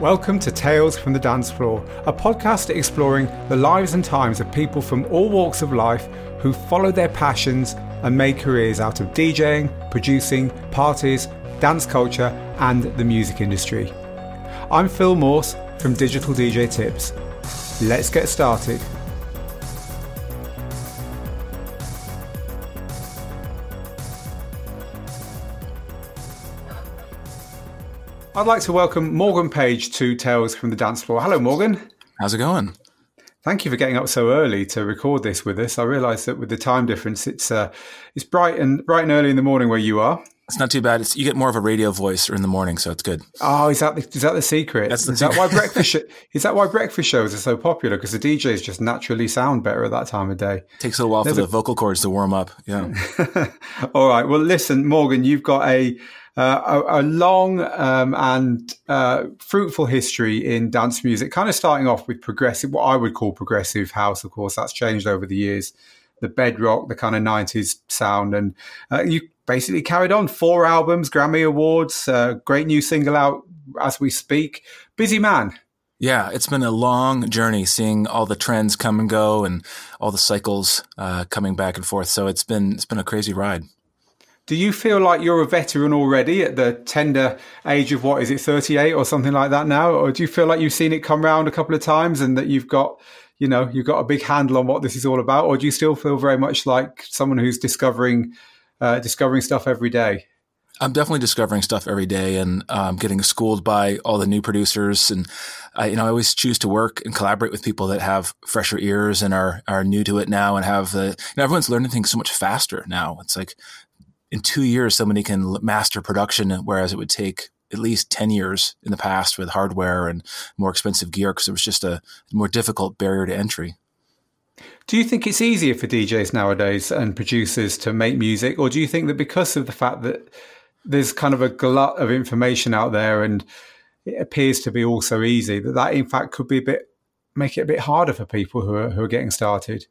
Welcome to Tales from the Dance Floor, a podcast exploring the lives and times of people from all walks of life who follow their passions and made careers out of DJing, producing, parties, dance culture, and the music industry. I'm Phil Morse from Digital DJ Tips. Let's get started. I'd like to welcome Morgan Page to Tales from the Dance Floor. Hello, Morgan. How's it going? Thank you for getting up so early to record this with us. I realise that with the time difference, it's uh, it's bright and bright and early in the morning where you are. It's not too bad. It's, you get more of a radio voice in the morning, so it's good. Oh, is that the, is that the secret? That's the is secret. that why breakfast is that why breakfast shows are so popular? Because the DJs just naturally sound better at that time of day. Takes a while There's for a- the vocal cords to warm up. Yeah. All right. Well, listen, Morgan, you've got a uh, a, a long um, and uh, fruitful history in dance music. Kind of starting off with progressive, what I would call progressive house. Of course, that's changed over the years. The bedrock, the kind of '90s sound, and uh, you basically carried on four albums, Grammy awards, uh, great new single out as we speak. Busy man. Yeah, it's been a long journey seeing all the trends come and go and all the cycles uh, coming back and forth. So it's been it's been a crazy ride. Do you feel like you're a veteran already at the tender age of what is it, 38 or something like that now? Or do you feel like you've seen it come round a couple of times and that you've got, you know, you've got a big handle on what this is all about? Or do you still feel very much like someone who's discovering, uh, discovering stuff every day? I'm definitely discovering stuff every day and um, getting schooled by all the new producers. And I, you know, I always choose to work and collaborate with people that have fresher ears and are are new to it now and have the. You know, everyone's learning things so much faster now. It's like in two years, somebody can master production, whereas it would take at least 10 years in the past with hardware and more expensive gear because it was just a more difficult barrier to entry. Do you think it's easier for DJs nowadays and producers to make music? Or do you think that because of the fact that there's kind of a glut of information out there and it appears to be all so easy that that in fact could be a bit, make it a bit harder for people who are, who are getting started?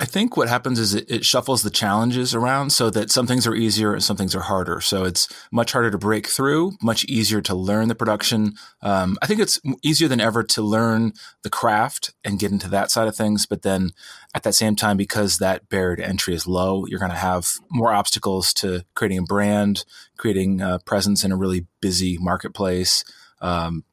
I think what happens is it, it shuffles the challenges around so that some things are easier and some things are harder. So it's much harder to break through, much easier to learn the production. Um, I think it's easier than ever to learn the craft and get into that side of things. But then at that same time, because that barrier to entry is low, you're going to have more obstacles to creating a brand, creating a presence in a really busy marketplace. Um,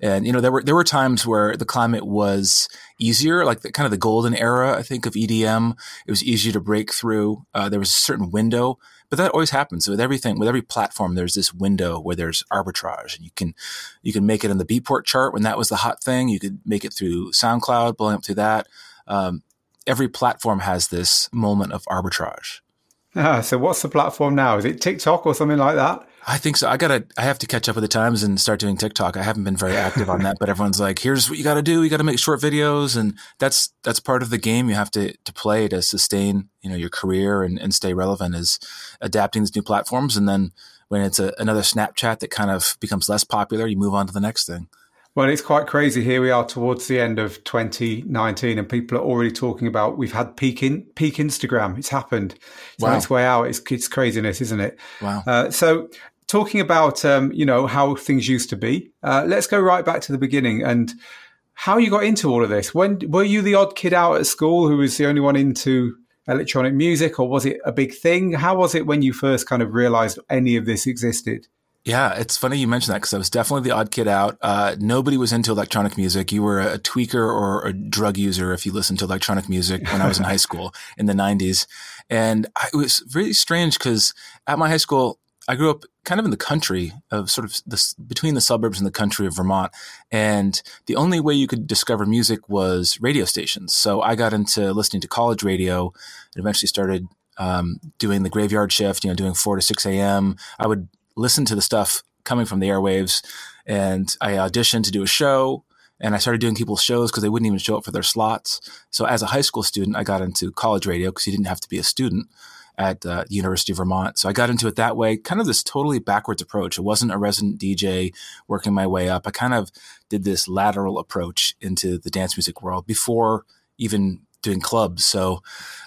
and you know there were there were times where the climate was easier, like the kind of the golden era. I think of EDM, it was easier to break through. Uh, there was a certain window, but that always happens with everything. With every platform, there's this window where there's arbitrage, and you can you can make it on the Beatport chart when that was the hot thing. You could make it through SoundCloud, blowing up through that. Um, every platform has this moment of arbitrage. Ah, so what's the platform now? Is it TikTok or something like that? I think so. I gotta. I have to catch up with the times and start doing TikTok. I haven't been very active on that, but everyone's like, "Here's what you got to do. You got to make short videos," and that's that's part of the game you have to to play to sustain you know your career and, and stay relevant is adapting these new platforms. And then when it's a, another Snapchat that kind of becomes less popular, you move on to the next thing. Well, it's quite crazy. Here we are towards the end of 2019, and people are already talking about we've had peak in, peak Instagram. It's happened. It's on Wow. its way out. It's, it's craziness, isn't it? Wow. Uh, so, talking about um, you know how things used to be, uh, let's go right back to the beginning and how you got into all of this. When were you the odd kid out at school who was the only one into electronic music, or was it a big thing? How was it when you first kind of realized any of this existed? Yeah, it's funny you mentioned that because I was definitely the odd kid out. Uh, nobody was into electronic music. You were a tweaker or a drug user if you listened to electronic music when I was in high school in the 90s. And I, it was really strange because at my high school, I grew up kind of in the country of sort of this between the suburbs and the country of Vermont. And the only way you could discover music was radio stations. So I got into listening to college radio and eventually started um, doing the graveyard shift, you know, doing 4 to 6 a.m. I would listen to the stuff coming from the airwaves and I auditioned to do a show and I started doing people's shows because they wouldn't even show up for their slots. So as a high school student, I got into college radio because you didn't have to be a student at uh, University of Vermont. So I got into it that way, kind of this totally backwards approach. It wasn't a resident DJ working my way up. I kind of did this lateral approach into the dance music world before even doing clubs. So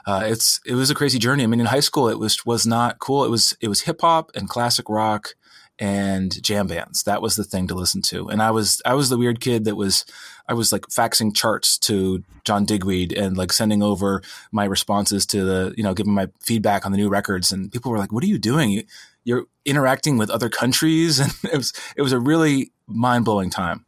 uh, it's it was a crazy journey. I mean, in high school, it was was not cool. It was it was hip hop and classic rock and jam bands. That was the thing to listen to. And I was I was the weird kid that was I was like faxing charts to John Digweed and like sending over my responses to the you know giving my feedback on the new records. And people were like, "What are you doing? You're interacting with other countries." And it was it was a really mind blowing time.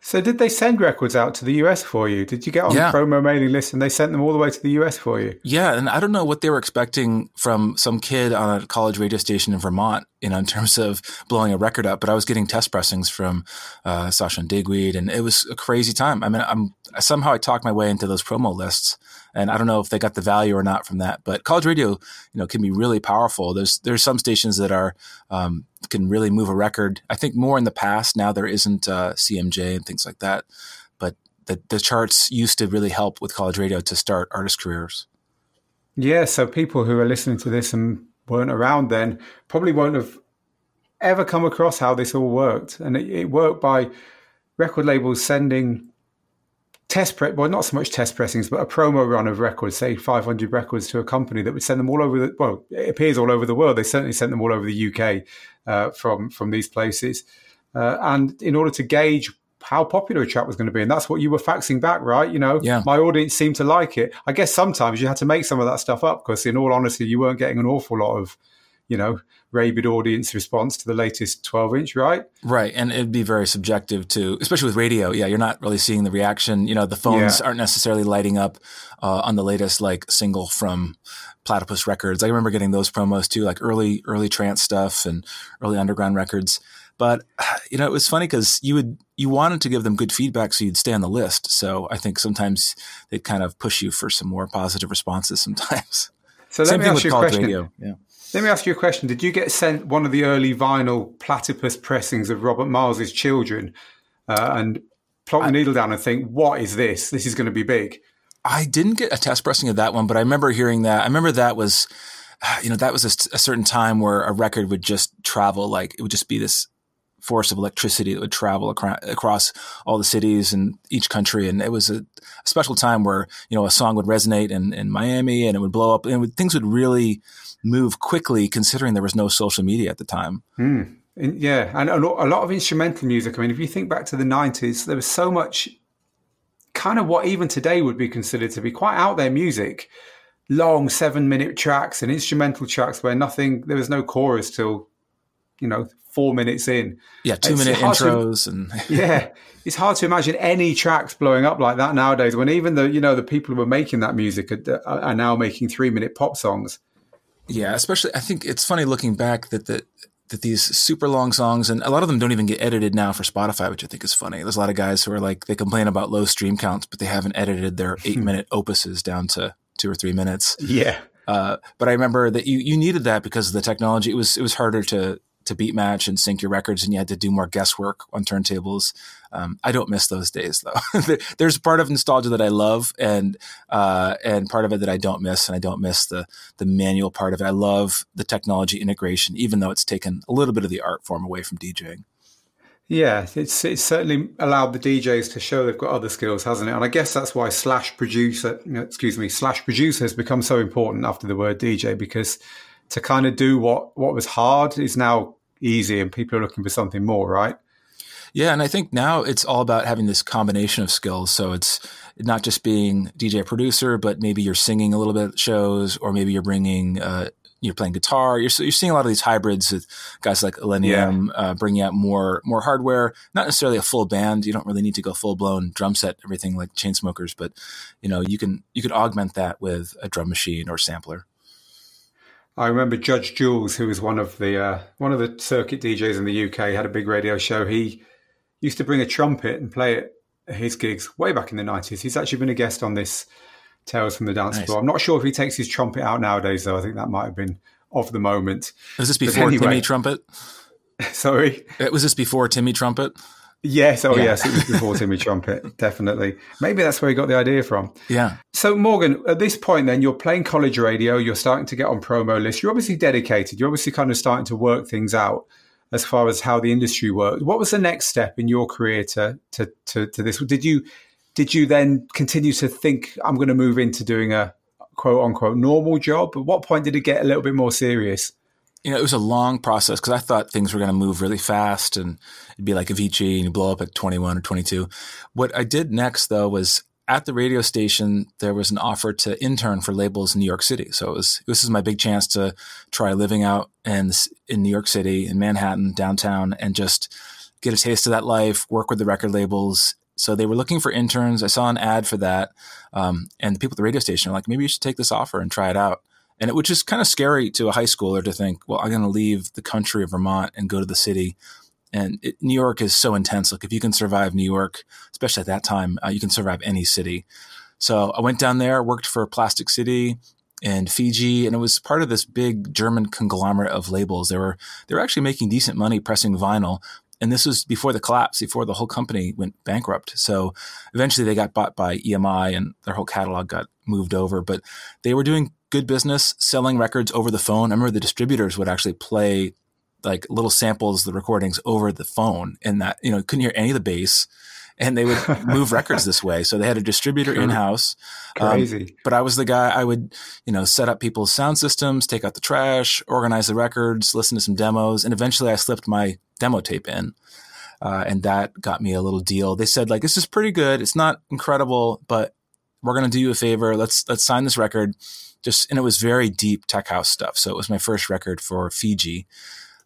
So did they send records out to the US for you? Did you get on yeah. the promo mailing list and they sent them all the way to the US for you? Yeah, and I don't know what they were expecting from some kid on a college radio station in Vermont, you know, in terms of blowing a record up. But I was getting test pressings from uh, Sasha and Digweed, and it was a crazy time. I mean, I'm somehow I talked my way into those promo lists, and I don't know if they got the value or not from that. But college radio, you know, can be really powerful. There's there's some stations that are um, can really move a record. I think more in the past. Now there isn't uh, CMJ and things like that, but the the charts used to really help with college radio to start artist careers. Yeah, so people who are listening to this and weren't around then probably won't have ever come across how this all worked, and it, it worked by record labels sending test press, well, not so much test pressings, but a promo run of records, say 500 records to a company that would send them all over the, well, it appears all over the world. They certainly sent them all over the UK uh, from, from these places. Uh, and in order to gauge how popular a track was going to be. And that's what you were faxing back, right? You know, yeah. my audience seemed to like it. I guess sometimes you had to make some of that stuff up because, in all honesty, you weren't getting an awful lot of, you know, rabid audience response to the latest 12 inch, right? Right. And it'd be very subjective to, especially with radio. Yeah. You're not really seeing the reaction. You know, the phones yeah. aren't necessarily lighting up uh, on the latest like single from Platipus Records. I remember getting those promos too, like early, early trance stuff and early underground records. But, you know, it was funny because you would, you wanted to give them good feedback so you'd stay on the list. So I think sometimes they kind of push you for some more positive responses sometimes. So let Same me ask you a question. Radio. Yeah. Let me ask you a question. Did you get sent one of the early vinyl Platipus pressings of Robert Miles's Children uh, and plot the needle down and think, what is this? This is going to be big. I didn't get a test pressing of that one, but I remember hearing that. I remember that was, you know, that was a, a certain time where a record would just travel like it would just be this force of electricity that would travel across, across all the cities and each country. And it was a, a, special time where, you know, a song would resonate in, in Miami and it would blow up and would, things would really move quickly considering there was no social media at the time. Mm. And, yeah. And a lot of instrumental music. I mean, if you think back to the 90s, there was so much kind of what even today would be considered to be quite out there music. Long seven minute tracks and instrumental tracks where nothing, there was no chorus till, you know, four minutes in. Yeah, two it's minute intros to, and yeah, it's hard to imagine any tracks blowing up like that nowadays. When even the you know the people who were making that music are, are now making three minute pop songs. Yeah, especially I think it's funny looking back that that that these super long songs and a lot of them don't even get edited now for Spotify, which I think is funny. There's a lot of guys who are like they complain about low stream counts, but they haven't edited their eight minute opuses down to two or three minutes. Yeah. Uh, but I remember that you, you needed that because of the technology. It was it was harder to to beat match and sync your records, and you had to do more guesswork on turntables. Um, I don't miss those days though. There's part of nostalgia that I love, and uh, and part of it that I don't miss, and I don't miss the the manual part of it. I love the technology integration, even though it's taken a little bit of the art form away from DJing. Yeah, it's it's certainly allowed the DJs to show they've got other skills, hasn't it? And I guess that's why slash producer, excuse me, slash producer has become so important after the word DJ because to kind of do what what was hard is now easy and people are looking for something more, right? Yeah, and I think now it's all about having this combination of skills. So it's not just being DJ producer, but maybe you're singing a little bit at shows, or maybe you're bringing uh, you're playing guitar. You're you're seeing a lot of these hybrids with guys like Illenium yeah. uh, bringing out more more hardware. Not necessarily a full band. You don't really need to go full blown drum set, everything like Chainsmokers, but you know you can you can augment that with a drum machine or sampler. I remember Judge Jules, who was one of the uh, one of the circuit DJs in the UK, had a big radio show. He used to bring a trumpet and play it at his gigs way back in the nineties. He's actually been a guest on this Tales from the Dance nice. Floor. I'm not sure if he takes his trumpet out nowadays, though. I think that might have been of the moment. Was this before anyway, Timmy Trumpet? Sorry, It was this before Timmy Trumpet? Yes, oh yeah. yes, it was before Timmy Trumpet, definitely. Maybe that's where he got the idea from. Yeah. So Morgan, at this point then you're playing college radio, you're starting to get on promo lists, you're obviously dedicated, you're obviously kind of starting to work things out as far as how the industry works. What was the next step in your career to to to, to this? Did you did you then continue to think I'm going to move into doing a quote unquote normal job? At what point did it get a little bit more serious? You know, it was a long process because I thought things were going to move really fast and it'd be like Avicii and you blow up at 21 or 22. What I did next though was at the radio station, there was an offer to intern for labels in New York City. So it was, this is my big chance to try living out in, in New York City, in Manhattan, downtown, and just get a taste of that life, work with the record labels. So they were looking for interns. I saw an ad for that. Um, and the people at the radio station are like, maybe you should take this offer and try it out. And it was just kind of scary to a high schooler to think, well, I'm going to leave the country of Vermont and go to the city. And it, New York is so intense. Like if you can survive New York, especially at that time, uh, you can survive any city. So I went down there, worked for Plastic City and Fiji, and it was part of this big German conglomerate of labels. They were they were actually making decent money pressing vinyl, and this was before the collapse, before the whole company went bankrupt. So eventually they got bought by EMI, and their whole catalog got moved over. But they were doing good business selling records over the phone. I remember the distributors would actually play like little samples, the recordings over the phone, and that you know couldn't hear any of the bass, and they would move records this way. So they had a distributor in house. Um, Crazy. Um, but I was the guy. I would you know set up people's sound systems, take out the trash, organize the records, listen to some demos, and eventually I slipped my demo tape in. Uh, and that got me a little deal. They said like, this is pretty good. It's not incredible, but we're going to do you a favor. Let's, let's sign this record just and it was very deep tech house stuff. So it was my first record for Fiji.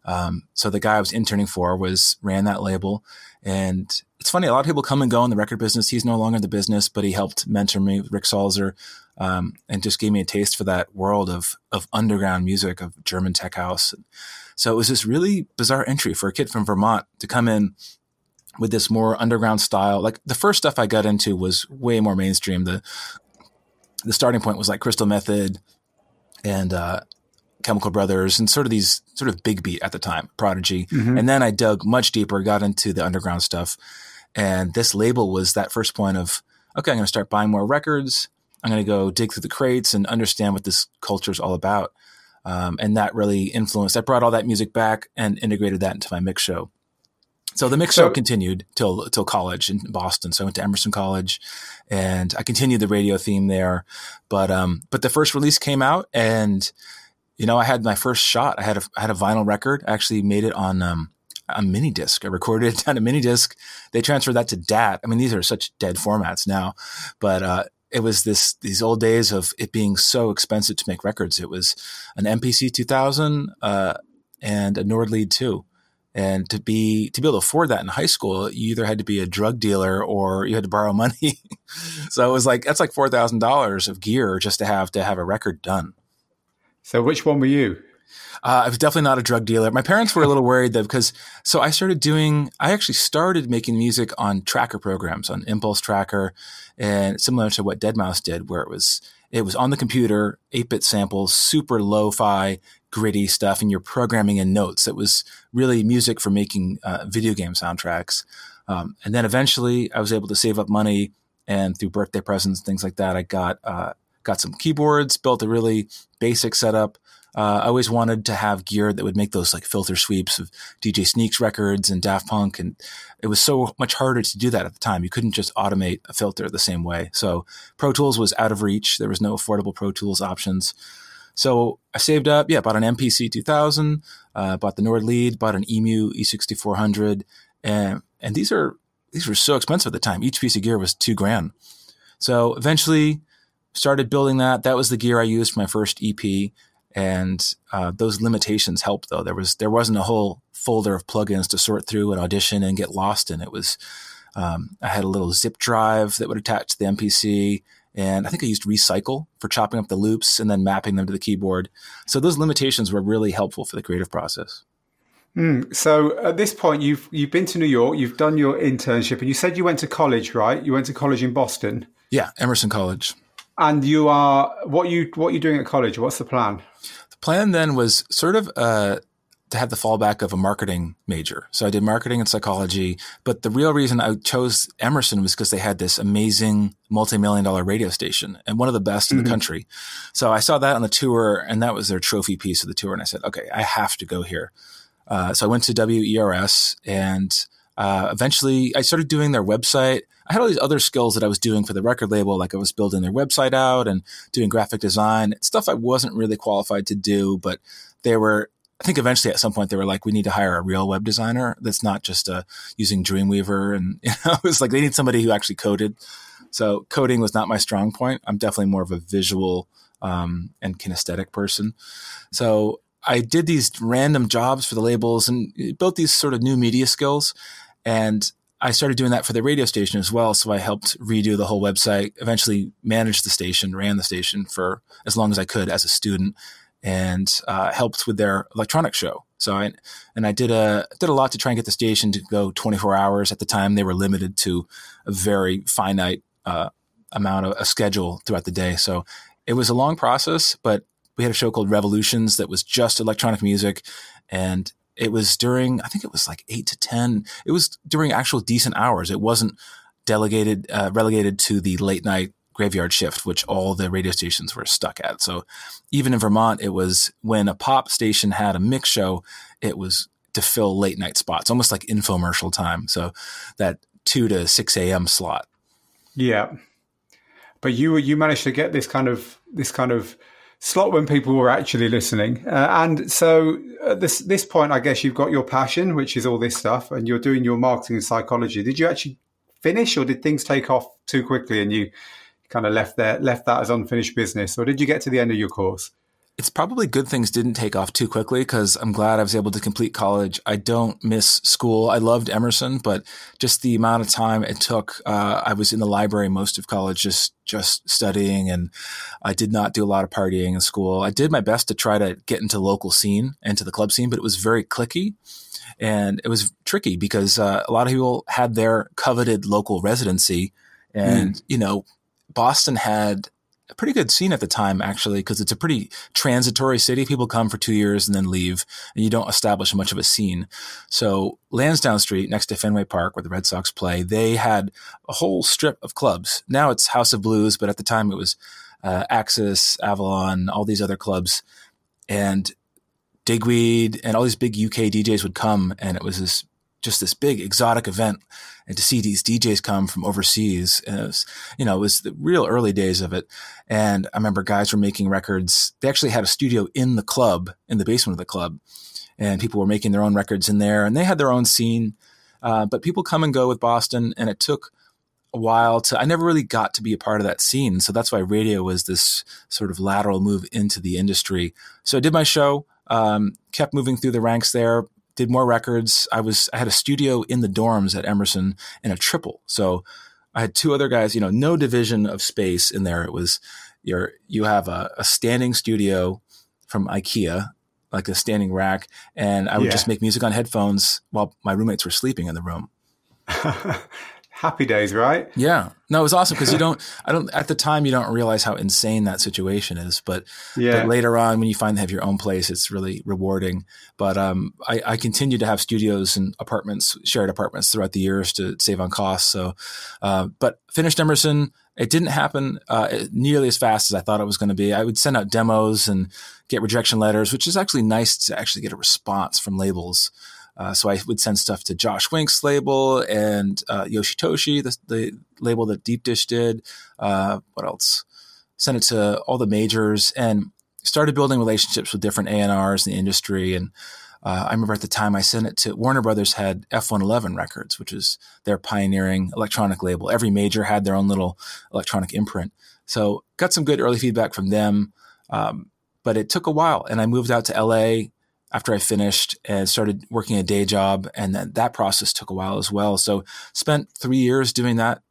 Um, so the guy I was interning for was ran that label, and it's funny. A lot of people come and go in the record business. He's no longer in the business, but he helped mentor me, Rick Salzer, um, and just gave me a taste for that world of of underground music, of German tech house. So it was this really bizarre entry for a kid from Vermont to come in with this more underground style. Like the first stuff I got into was way more mainstream. The the starting point was like Crystal Method and uh, Chemical Brothers and sort of these sort of big beat at the time, Prodigy. Mm-hmm. And then I dug much deeper, got into the underground stuff. And this label was that first point of, okay, I'm going to start buying more records. I'm going to go dig through the crates and understand what this culture is all about. Um, and that really influenced. I brought all that music back and integrated that into my mix show. So the mix so, show continued till till college in Boston. So I went to Emerson College, and I continued the radio theme there. But um, but the first release came out, and you know I had my first shot. I had a I had a vinyl record. I actually made it on um, a mini disc. I recorded it on a mini disc. They transferred that to DAT. I mean, these are such dead formats now, but uh, it was this these old days of it being so expensive to make records. It was an MPC 2000 uh, and a Nord Lead 2 and to be to be able to afford that in high school, you either had to be a drug dealer or you had to borrow money. so it was like that's like four thousand dollars of gear just to have to have a record done. So which one were you? Uh, I was definitely not a drug dealer. My parents were a little worried though because so I started doing. I actually started making music on tracker programs on Impulse Tracker, and similar to what Deadmau5 did, where it was it was on the computer, 8 bit samples, super lo fi, gritty stuff, and you're programming in notes. It was really music for making uh, video game soundtracks. Um, and then eventually I was able to save up money and through birthday presents, things like that, I got, uh, got some keyboards, built a really basic setup. Uh, I always wanted to have gear that would make those like filter sweeps of DJ Sneaks records and Daft Punk. And it was so much harder to do that at the time. You couldn't just automate a filter the same way. So Pro Tools was out of reach. There was no affordable Pro Tools options. So I saved up, yeah, bought an MPC 2000, uh, bought the Nord Lead, bought an EMU E6400. And, and these are, these were so expensive at the time. Each piece of gear was two grand. So eventually started building that. That was the gear I used for my first EP and uh, those limitations helped though. There was there wasn't a whole folder of plugins to sort through and audition and get lost in. It was um, i had a little zip drive that would attach to the mpc and i think i used recycle for chopping up the loops and then mapping them to the keyboard. So those limitations were really helpful for the creative process. Mm, so at this point you've you've been to new york you've done your internship and you said you went to college right? You went to college in boston. Yeah emerson college and you are what you what you doing at college what's the plan The plan then was sort of uh, to have the fallback of a marketing major. So I did marketing and psychology, but the real reason I chose Emerson was because they had this amazing multi-million dollar radio station and one of the best mm-hmm. in the mm-hmm. country. So I saw that on the tour and that was their trophy piece of the tour. And I said, okay, I have to go here. Uh, so I went to WERS and uh, eventually I started doing their website. I had all these other skills that I was doing for the record label, like I was building their website out and doing graphic design, stuff I wasn't really qualified to do, but they were I think eventually at some point they were like, we need to hire a real web designer that's not just uh, using Dreamweaver. And you know, it was like they need somebody who actually coded. So coding was not my strong point. I'm definitely more of a visual um, and kinesthetic person. So I did these random jobs for the labels and built these sort of new media skills. And I started doing that for the radio station as well. So I helped redo the whole website, eventually managed the station, ran the station for as long as I could as a student, and uh, helped with their electronic show. So I and I did a did a lot to try and get the station to go 24 hours. At the time, they were limited to a very finite uh, amount of a schedule throughout the day. So it was a long process, but we had a show called Revolutions that was just electronic music, and it was during I think it was like eight to ten. It was during actual decent hours. It wasn't delegated uh, relegated to the late night graveyard shift, which all the radio stations were stuck at. So even in Vermont, it was when a pop station had a mix show, it was to fill late night spots, almost like infomercial time. So that two to six a.m. slot. Yeah, but you you managed to get this kind of this kind of slot when people were actually listening. Uh, and so at this this point, I guess you've got your passion, which is all this stuff, and you're doing your marketing and psychology. Did you actually finish, or did things take off too quickly and you kind of left there left that as unfinished business, or did you get to the end of your course? It's probably good things didn't take off too quickly because I'm glad I was able to complete college. I don't miss school. I loved Emerson, but just the amount of time it took, uh, I was in the library most of college, just just studying, and I did not do a lot of partying in school. I did my best to try to get into local scene and to the club scene, but it was very cliquey. And it was tricky because uh, a lot of people had their coveted local residency. And, mm. you know, Boston had a pretty good scene at the time, actually, because it's a pretty transitory city. People come for two years and then leave, and you don't establish much of a scene. So Lansdowne Street, next to Fenway Park, where the Red Sox play, they had a whole strip of clubs. Now it's House of Blues, but at the time it was uh, Axis, Avalon, all these other clubs, and Digweed and all these big UK DJs would come, and it was this just this big exotic event and to see these DJs come from overseas. And it was, you know, it was the real early days of it. And I remember guys were making records. They actually had a studio in the club, in the basement of the club. And people were making their own records in there and they had their own scene. Uh, but people come and go with Boston. And it took a while to, I never really got to be a part of that scene. So that's why radio was this sort of lateral move into the industry. So I did my show. Um, kept moving through the ranks there, did more records. I was I had a studio in the dorms at Emerson in a triple. So I had two other guys, you know, no division of space in there. It was your you have a, a standing studio from IKEA, like a standing rack, and I would yeah. just make music on headphones while my roommates were sleeping in the room. happy days, right? Yeah. No, it was awesome because you don't, I don't, at the time, you don't realize how insane that situation is. But, yeah. But later on, when you finally have your own place, it's really rewarding. But um, I, I continue to have studios and apartments, shared apartments throughout the years to save on costs. So, uh, but finished Emerson, it didn't happen uh, nearly as fast as I thought it was going to be. I would send out demos and get rejection letters, which is actually nice to actually get a response from labels. Uh, so I would send stuff to Josh Wink's label and uh, Yoshitoshi, the, the, label that Deep Dish did. Uh, what else? Sent it to all the majors and started building relationships with different A&Rs in the industry. And uh, I remember at the time I sent it to Warner Brothers had F111 Records, which is their pioneering electronic label. Every major had their own little electronic imprint. So got some good early feedback from them. Um, but it took a while and I moved out to LA after I finished and started working a day job. And that, that process took a while as well. So spent three years doing that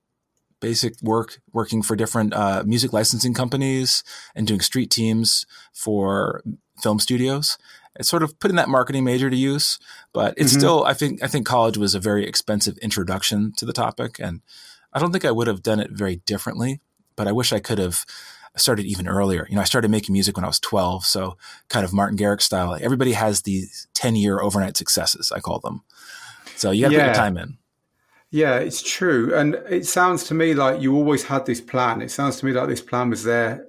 basic work, working for different uh, music licensing companies and doing street teams for film studios. It's sort of putting that marketing major to use, but it's mm-hmm. still, I think, I think college was a very expensive introduction to the topic. And I don't think I would have done it very differently, but I wish I could have I started even earlier. You know, I started making music when I was 12. So kind of Martin Garrix style. Everybody has these 10 year overnight successes, I call them. So you got to yeah. put your time in. Yeah, it's true. And it sounds to me like you always had this plan. It sounds to me like this plan was there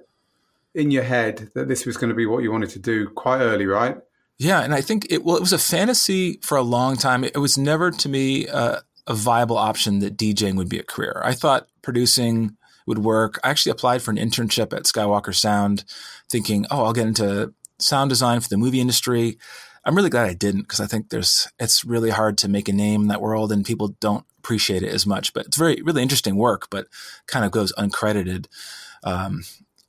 in your head that this was going to be what you wanted to do quite early, right? Yeah. And I think it, well, it was a fantasy for a long time. It, was never to me uh, a viable option that DJing would be a career. I thought producing, would work. I actually applied for an internship at Skywalker Sound, thinking, oh, I'll get into sound design for the movie industry. I'm really glad I didn't because I think there's it's really hard to make a name in that world and people don't appreciate it as much. But it's very really interesting work, but kind of goes uncredited. Um,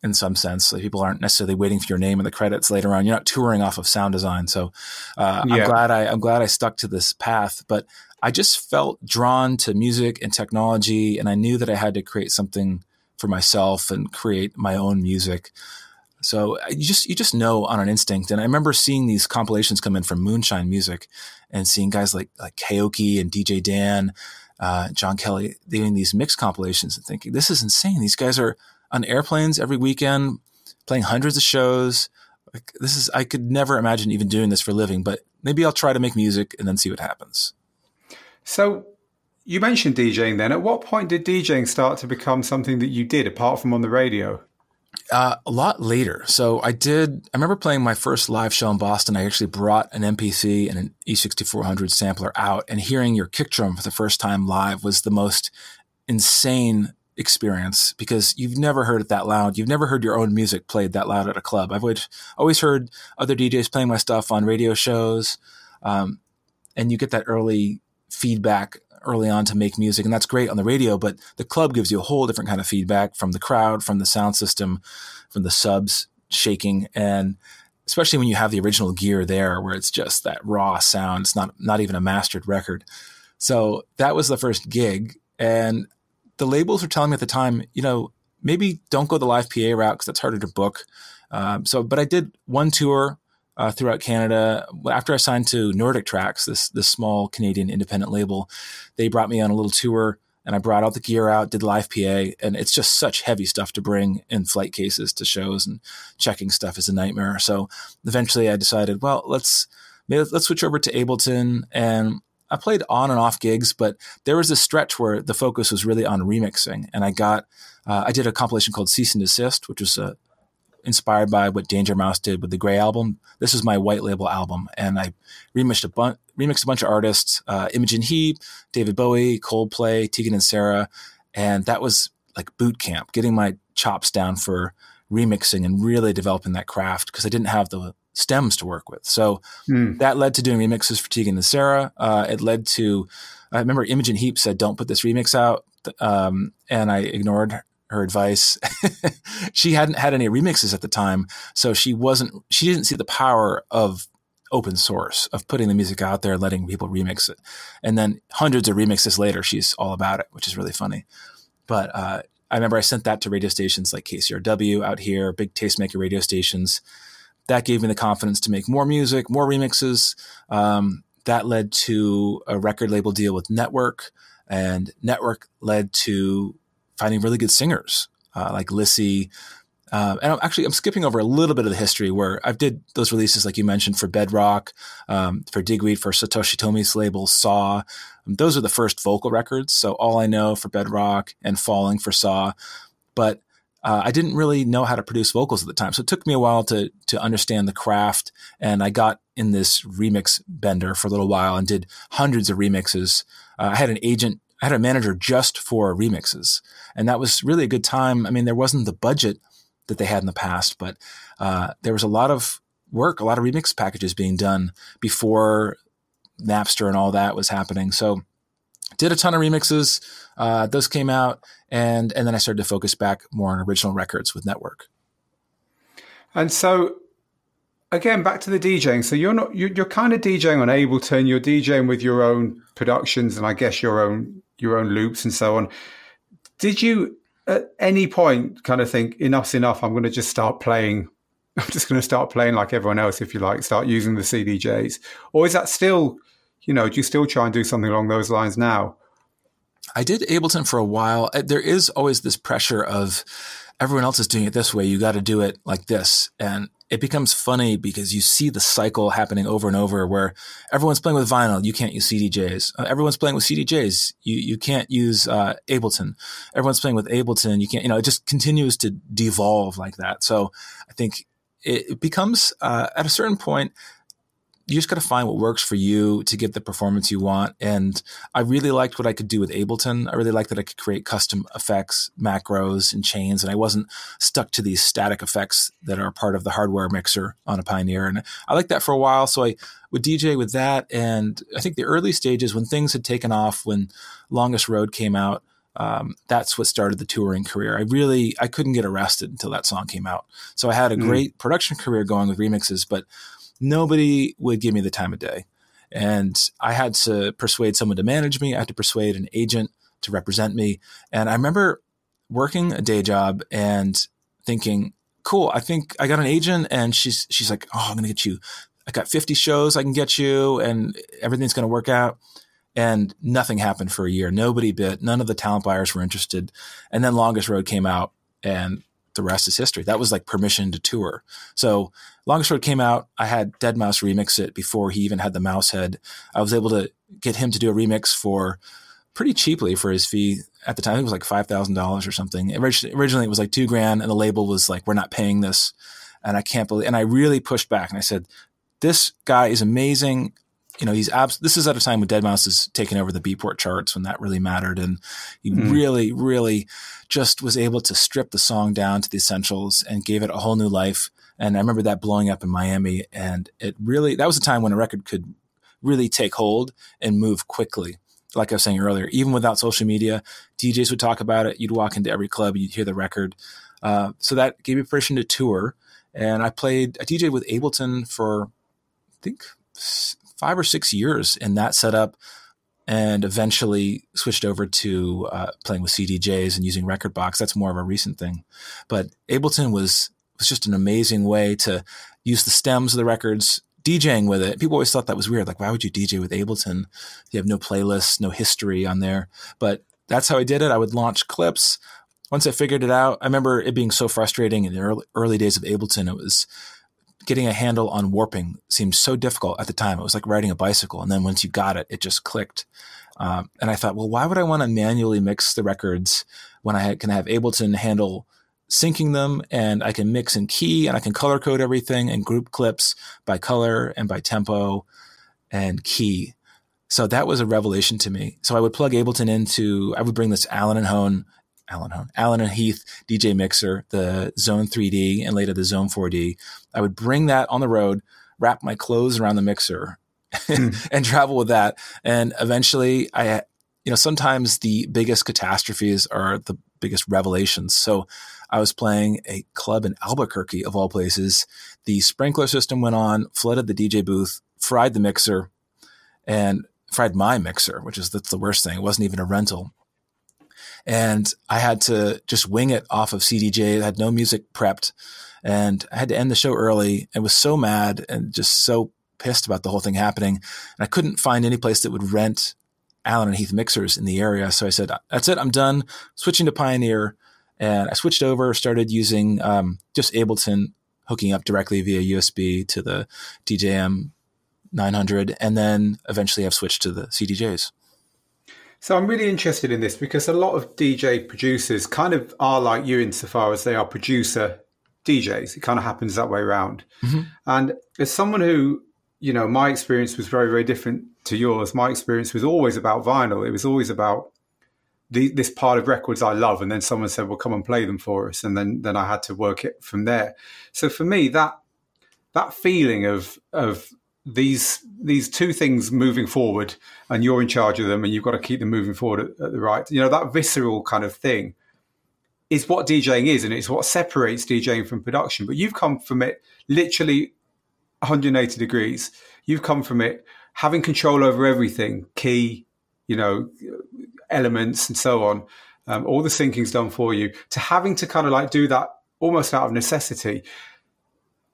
in some sense. Like people aren't necessarily waiting for your name in the credits later on. You're not touring off of sound design. So uh, yeah. I'm glad I I'm glad I stuck to this path. But I just felt drawn to music and technology, and I knew that I had to create something for myself and create my own music. So you just you just know on an instinct. And I remember seeing these compilations come in from Moonshine Music, and seeing guys like like Keoki and DJ Dan, uh, John Kelly doing these mix compilations, and thinking this is insane. These guys are on airplanes every weekend, playing hundreds of shows. Like this is I could never imagine even doing this for a living. But maybe I'll try to make music and then see what happens. So you mentioned DJing then. At what point did DJing start to become something that you did apart from on the radio? Uh, a lot later. So I did, I remember playing my first live show in Boston. I actually brought an MPC and an E6400 sampler out, and hearing your kick drum for the first time live was the most insane experience because you've never heard it that loud. You've never heard your own music played that loud at a club. I've always, heard other DJs playing my stuff on radio shows. Um, and you get that early feedback early on to make music, and that's great on the radio. But the club gives you a whole different kind of feedback from the crowd, from the sound system, from the subs shaking, and especially when you have the original gear there, where it's just that raw sound. It's not not even a mastered record. So that was the first gig, and the labels were telling me at the time, you know, maybe don't go the live PA route because that's harder to book. Um, so, but I did one tour uh, throughout Canada. After I signed to Nordic Trax, this this small Canadian independent label, they brought me on a little tour, and I brought all the gear out, did live PA, and it's just such heavy stuff to bring in flight cases to shows, and checking stuff is a nightmare. So eventually, I decided, well, let's let's switch over to Ableton, and I played on and off gigs, but there was a stretch where the focus was really on remixing, and I got uh, I did a compilation called Cease and Desist, which was a inspired by what Danger Mouse did with the Grey album. This is my white label album, and I remixed a bunch, remixed a bunch of artists: uh, Imogen Heap, David Bowie, Coldplay, Tegan and Sara, and that was like boot camp, getting my chops down for remixing and really developing that craft because I didn't have the stems to work with. So mm. that led to doing remixes for Tegan and Sara. Uh, it led to, I remember Imogen Heap said, "Don't put this remix out," um, and I ignored her advice. she hadn't had any remixes at the time, so she wasn't she didn't see the power of open source of putting the music out there, letting people remix it. And then hundreds of remixes later, she's all about it, which is really funny. But uh, I remember I sent that to radio stations like KCRW out here, big tastemaker radio stations. That gave me the confidence to make more music, more remixes. Um, that led to a record label deal with Network, and Network led to finding really good singers uh, like Lissie. Uh, and I'm actually, I'm skipping over a little bit of the history where I did those releases, like you mentioned, for Bedrock, um, for Digweed, for Satoshi Tomiie's label Saw. Um, those are the first vocal records. So all I know for Bedrock and Falling for Saw, but uh, I didn't really know how to produce vocals at the time. So it took me a while to to understand the craft, and I got in this remix bender for a little while and did hundreds of remixes. Uh, I had an agent I had a manager just for remixes, and that was really a good time. I mean, there wasn't the budget that they had in the past, but uh, there was a lot of work, a lot of remix packages being done before Napster and all that was happening. So, did a ton of remixes. Uh, those came out, and and then I started to focus back more on original records with Network. And so, again, back to the DJing. So you're not you're, you're kind of DJing on Ableton. You're DJing with your own productions, and I guess your own your own loops and so on. Did you at any point kind of think enough's enough? I'm going to just start playing. I'm just going to start playing like everyone else, if you like, start using the CDJs, or is that still, you know, do you still try and do something along those lines now? I did Ableton for a while. Uh, there is always this pressure of everyone else is doing it this way. You got to do it like this. And it becomes funny because you see the cycle happening over and over where everyone's playing with vinyl, you can't use CDJs. Uh, everyone's playing with CDJs, you you can't use uh, Ableton. Everyone's playing with Ableton, you can't. You know, it just continues to devolve like that. So I think it, it becomes uh, at a certain point. You just got to find what works for you to get the performance you want. And I really liked what I could do with Ableton. I really liked that I could create custom effects, macros, and chains, and I wasn't stuck to these static effects that are part of the hardware mixer on a Pioneer. And I liked that for a while, so I would DJ with that. And I think the early stages when things had taken off, when Longest Road came out. Um, that's what started the touring career. I really I couldn't get arrested until that song came out. So I had a mm. great production career going with remixes, but nobody would give me the time of day. And I had to persuade someone to manage me. I had to persuade an agent to represent me. And I remember working a day job and thinking, cool, I think I got an agent and she's she's like, Oh, I'm gonna get you I got 50 shows I can get you and everything's gonna work out. And nothing happened for a year. Nobody bit. None of the talent buyers were interested. And then Longest Road came out and the rest is history. That was like permission to tour. So Longest Road came out. I had Deadmau5 remix it before he even had the mouse head. I was able to get him to do a remix for pretty cheaply for his fee at the time. It was like five thousand dollars or something. Originally, it was like two grand, and the label was like, "We're not paying this." And I can't believe. And I really pushed back, and I said, "This guy is amazing you know, he's abs- this is at a time when Deadmau5 is taking over the Beatport charts when that really mattered. And he mm. really, really just was able to strip the song down to the essentials and gave it a whole new life. And I remember that blowing up in Miami. And it really, that was a time when a record could really take hold and move quickly. Like I was saying earlier, even without social media, DJs would talk about it. You'd walk into every club, you'd hear the record. Uh, so that gave me permission to tour. And I played, I DJed with Ableton for, I think, five or six years in that setup and eventually switched over to uh, playing with CDJs and using Rekordbox. That's more of a recent thing. But Ableton was was just an amazing way to use the stems of the records, DJing with it. People always thought that was weird. Like, why would you DJ with Ableton? You have no playlists, no history on there. But that's how I did it. I would launch clips. Once I figured it out, I remember it being so frustrating in the early, early days of Ableton. It was getting a handle on warping seemed so difficult at the time. It was like riding a bicycle. And then once you got it, it just clicked. Um, and I thought, well, why would I want to manually mix the records when I can have Ableton handle syncing them and I can mix and key and I can color code everything and group clips by color and by tempo and key. So that was a revelation to me. So I would plug Ableton into, I would bring this Allen and Hone Allen Hone, Allen and Heath DJ mixer, the Xone 3D and later the Xone 4D. I would bring that on the road, wrap my clothes around the mixer, mm. and travel with that. And eventually, I, you know, sometimes the biggest catastrophes are the biggest revelations. So I was playing a club in Albuquerque, of all places. The sprinkler system went on, flooded the DJ booth, fried the mixer, and fried my mixer, which is that's the worst thing. It wasn't even a rental and I had to just wing it off of CDJ. I had no music prepped, and I had to end the show early. and was so mad and just so pissed about the whole thing happening. And I couldn't find any place that would rent Allen and Heath mixers in the area. So I said, "That's it. I'm done. Switching to Pioneer." And I switched over, started using um, just Ableton, hooking up directly via USB to the DJM 900, and then eventually I've switched to the CDJs. So I'm really interested in this because a lot of DJ producers kind of are like you insofar as they are producer DJs. It kind of happens that way around. Mm-hmm. And as someone who, you know, my experience was very, very different to yours. My experience was always about vinyl. It was always about the, this part of records I love. And then someone said, well, come and play them for us. And then, then I had to work it from there. So for me, that, that feeling of, of these these two things moving forward and you're in charge of them and you've got to keep them moving forward at, at, the right you know that visceral kind of thing is what DJing is and it's what separates DJing from production but you've come from it literally 180 degrees you've come from it having control over everything key you know elements and so on um, all the syncing's done for you to having to kind of like do that almost out of necessity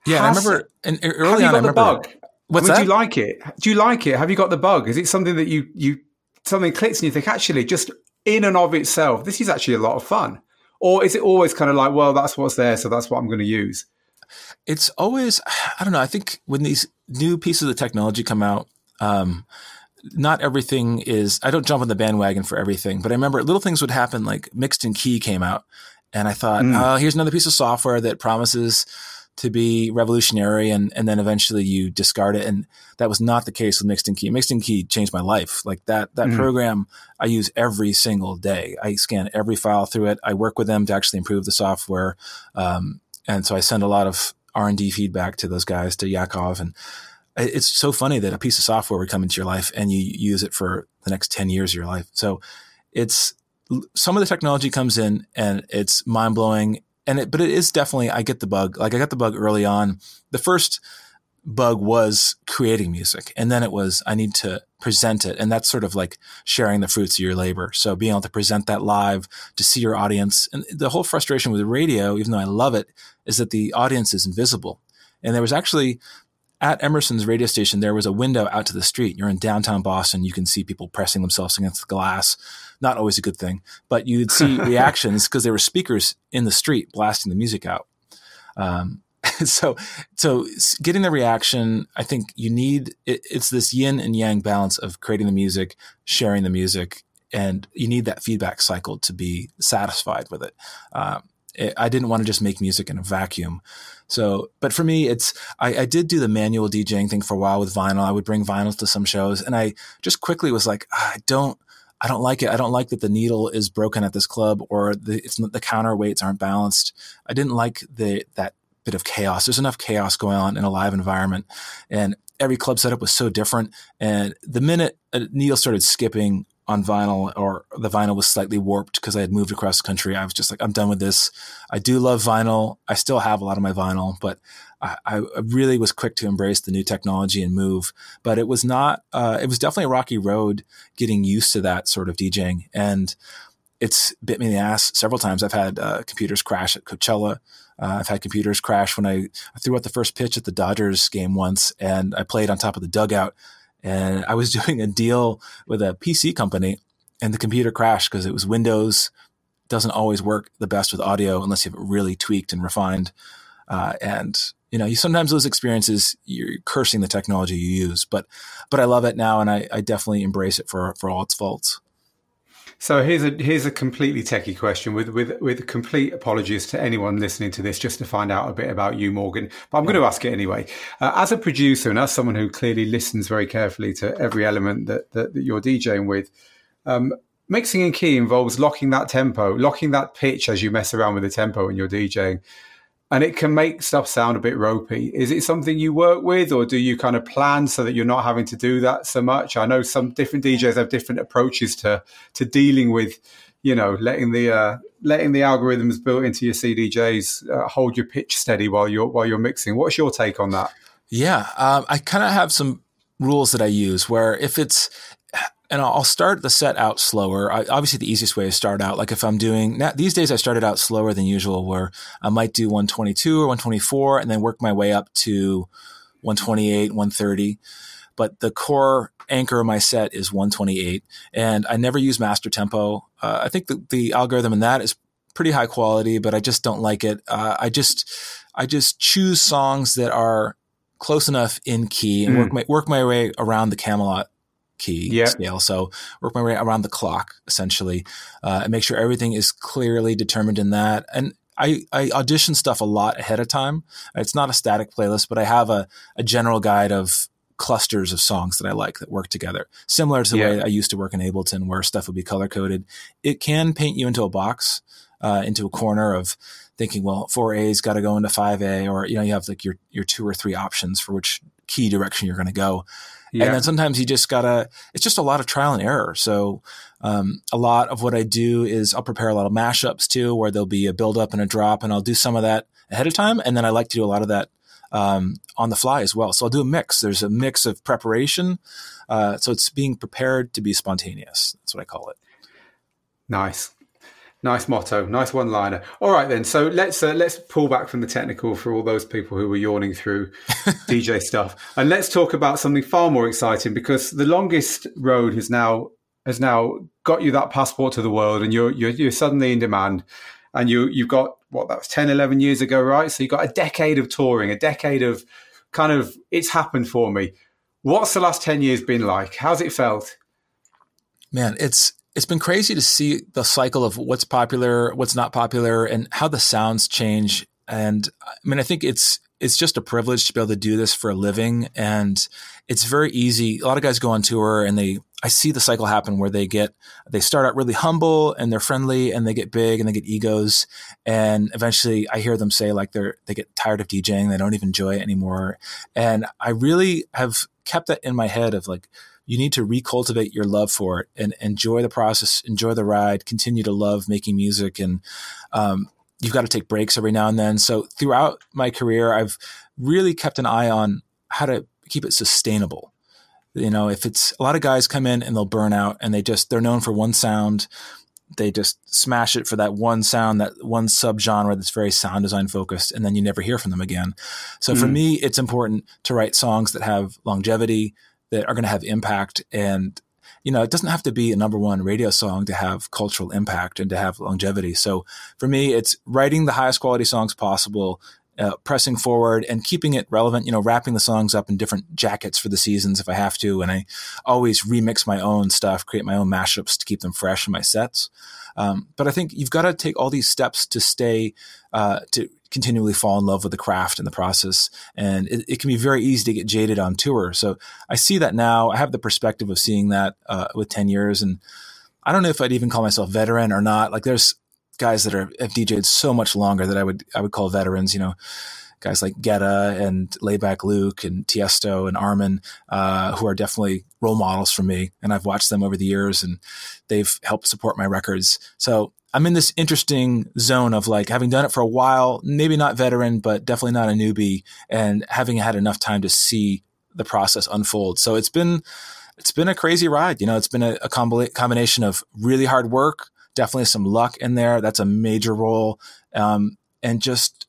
yeah, Has, I remember. And early on, I remember. The bug? What's I mean, that? Do you like it? Do you like it? Have you got the bug? Is it something that you you something clicks and you think actually just in and of itself this is actually a lot of fun, or is it always kind of like well that's what's there so that's what I'm going to use? It's always I don't know. I think when these new pieces of technology come out. Um, not everything is I don't jump on the bandwagon for everything, but I remember little things would happen like mixed in key came out and I thought, mm. oh, here's another piece of software that promises to be revolutionary and, and then eventually you discard it. And that was not the case with Mixed in Key. Mixed in Key changed my life. Like that, that mm-hmm. program I use every single day. I scan every file through it. I work with them to actually improve the software. Um, and so I send a lot of R and D feedback to those guys, to Yakov. And it's so funny that a piece of software would come into your life and you use it for the next 10 years of your life. So it's, some of the technology comes in and it's mind blowing and it, but it is definitely, I get the bug. Like I got the bug early on. The first bug was creating music. And then it was, I need to present it. And that's sort of like sharing the fruits of your labor. So being able to present that live, to see your audience. And the whole frustration with radio, even though I love it, is that the audience is invisible. And there was actually at Emerson's radio station, there was a window out to the street. You're in downtown Boston. You can see people pressing themselves against the glass. Not always a good thing, but you'd see reactions because there were speakers in the street blasting the music out. Um, so, so getting the reaction, I think you need, it, it's this yin and yang balance of creating the music, sharing the music, and you need that feedback cycle to be satisfied with it. Um, I didn't want to just make music in a vacuum. So, but for me, it's, I, I, did do the manual DJing thing for a while with vinyl. I would bring vinyls to some shows and I just quickly was like, ah, I don't, I don't like it. I don't like that the needle is broken at this club or the, the counterweights aren't balanced. I didn't like the, that bit of chaos. There's enough chaos going on in a live environment and every club setup was so different. And the minute a needle started skipping on vinyl or the vinyl was slightly warped because I had moved across the country. I was just like, I'm done with this. I do love vinyl. I still have a lot of my vinyl, but I, I really was quick to embrace the new technology and move. But it was not, uh, it was definitely a rocky road getting used to that sort of DJing. And it's bit me in the ass several times. I've had uh, computers crash at Coachella. Uh, I've had computers crash when I, I threw out the first pitch at the Dodgers game once and I played on top of the dugout and I was doing a deal with a PC company, and the computer crashed because it was Windows. Doesn't always work the best with audio unless you have it really tweaked and refined. Uh, and you know, you sometimes those experiences you're cursing the technology you use, but but I love it now, and I, I definitely embrace it for for all its faults. So here's a here's a completely techie question with with with complete apologies to anyone listening to this, just to find out a bit about you, Morgan. But I'm going to ask it anyway. Uh, as a producer and as someone who clearly listens very carefully to every element that that, that you're DJing with, um, mixing in key involves locking that tempo, locking that pitch as you mess around with the tempo when you're DJing and it can make stuff sound a bit ropey. Is it something you work with, or do you kind of plan so that you're not having to do that so much? I know some different DJs have different approaches to to dealing with, you know, letting the uh, letting the algorithms built into your CDJs uh, hold your pitch steady while you're while you're mixing. What's your take on that? Yeah, um, I kind of have some rules that I use where if it's and I'll start the set out slower. I, obviously, the easiest way is start out like if I'm doing now, these days, I started out slower than usual, where I might do 122 or 124, and then work my way up to 128, 130. But the core anchor of my set is 128, and I never use master tempo. Uh, I think the, the algorithm in that is pretty high quality, but I just don't like it. Uh, I just I just choose songs that are close enough in key and mm. work my work my way around the Camelot key yep. scale. So work my way around the clock essentially, uh, and make sure everything is clearly determined in that. And I, I, audition stuff a lot ahead of time. It's not a static playlist, but I have a, a general guide of clusters of songs that I like that work together. Similar to the yeah. way I used to work in Ableton where stuff would be color coded. It can paint you into a box, uh, into a corner of thinking, well, 4A's got to go into 5A, or, you know, you have like your, your two or three options for which key direction you're going to go. Yeah. And then sometimes you just gotta, it's just a lot of trial and error. So, um, a lot of what I do is I'll prepare a lot of mashups too, where there'll be a build up and a drop, and I'll do some of that ahead of time. And then I like to do a lot of that um, on the fly as well. So I'll do a mix. There's a mix of preparation. Uh, so it's being prepared to be spontaneous. That's what I call it. Nice. Nice motto, nice one-liner. All right, then. So let's uh, let's pull back from the technical for all those people who were yawning through DJ stuff, and let's talk about something far more exciting because the longest road has now has now got you that passport to the world, and you're you're, you're suddenly in demand, and you you've got what that was 10, 11 years ago, right? So you got a decade of touring, a decade of kind of it's happened for me. What's the last ten years been like? How's it felt? Man, it's it's been crazy to see the cycle of what's popular, what's not popular, and how the sounds change. And I mean, I think it's it's just a privilege to be able to do this for a living. And it's very easy. A lot of guys go on tour and they, I see the cycle happen where they get, they start out really humble and they're friendly and they get big and they get egos. And eventually I hear them say like they're, they get tired of DJing. They don't even enjoy it anymore. And I really have kept that in my head of like, you need to recultivate your love for it and enjoy the process, enjoy the ride, continue to love making music. And, um, you've got to take breaks every now and then. So throughout my career, I've really kept an eye on how to keep it sustainable. You know, if it's a lot of guys come in and they'll burn out and they just, they're known for one sound. They just smash it for that one sound, that one subgenre that's very sound design focused, and then you never hear from them again. So mm. for me, it's important to write songs that have longevity, that are going to have impact and you know, it doesn't have to be a number one radio song to have cultural impact and to have longevity. So for me, it's writing the highest quality songs possible, uh, pressing forward and keeping it relevant, you know, wrapping the songs up in different jackets for the seasons if I have to. And I always remix my own stuff, create my own mashups to keep them fresh in my sets. Um, but I think you've got to take all these steps to stay, uh, to continually fall in love with the craft and the process. And it, it, can be very easy to get jaded on tour. So I see that now. I have the perspective of seeing that uh, with 10 years. And I don't know if I'd even call myself veteran or not. Like there's guys that are have DJed so much longer that I would I would call veterans, you know, guys like Guetta and Laidback Luke and Tiesto and Armin, uh, who are definitely role models for me. And I've watched them over the years and they've helped support my records. So I'm in this interesting zone of like having done it for a while, maybe not veteran, but definitely not a newbie, and having had enough time to see the process unfold. So it's been it's been a crazy ride. You know, it's been a, a combination of really hard work, definitely some luck in there. That's a major role, um, and just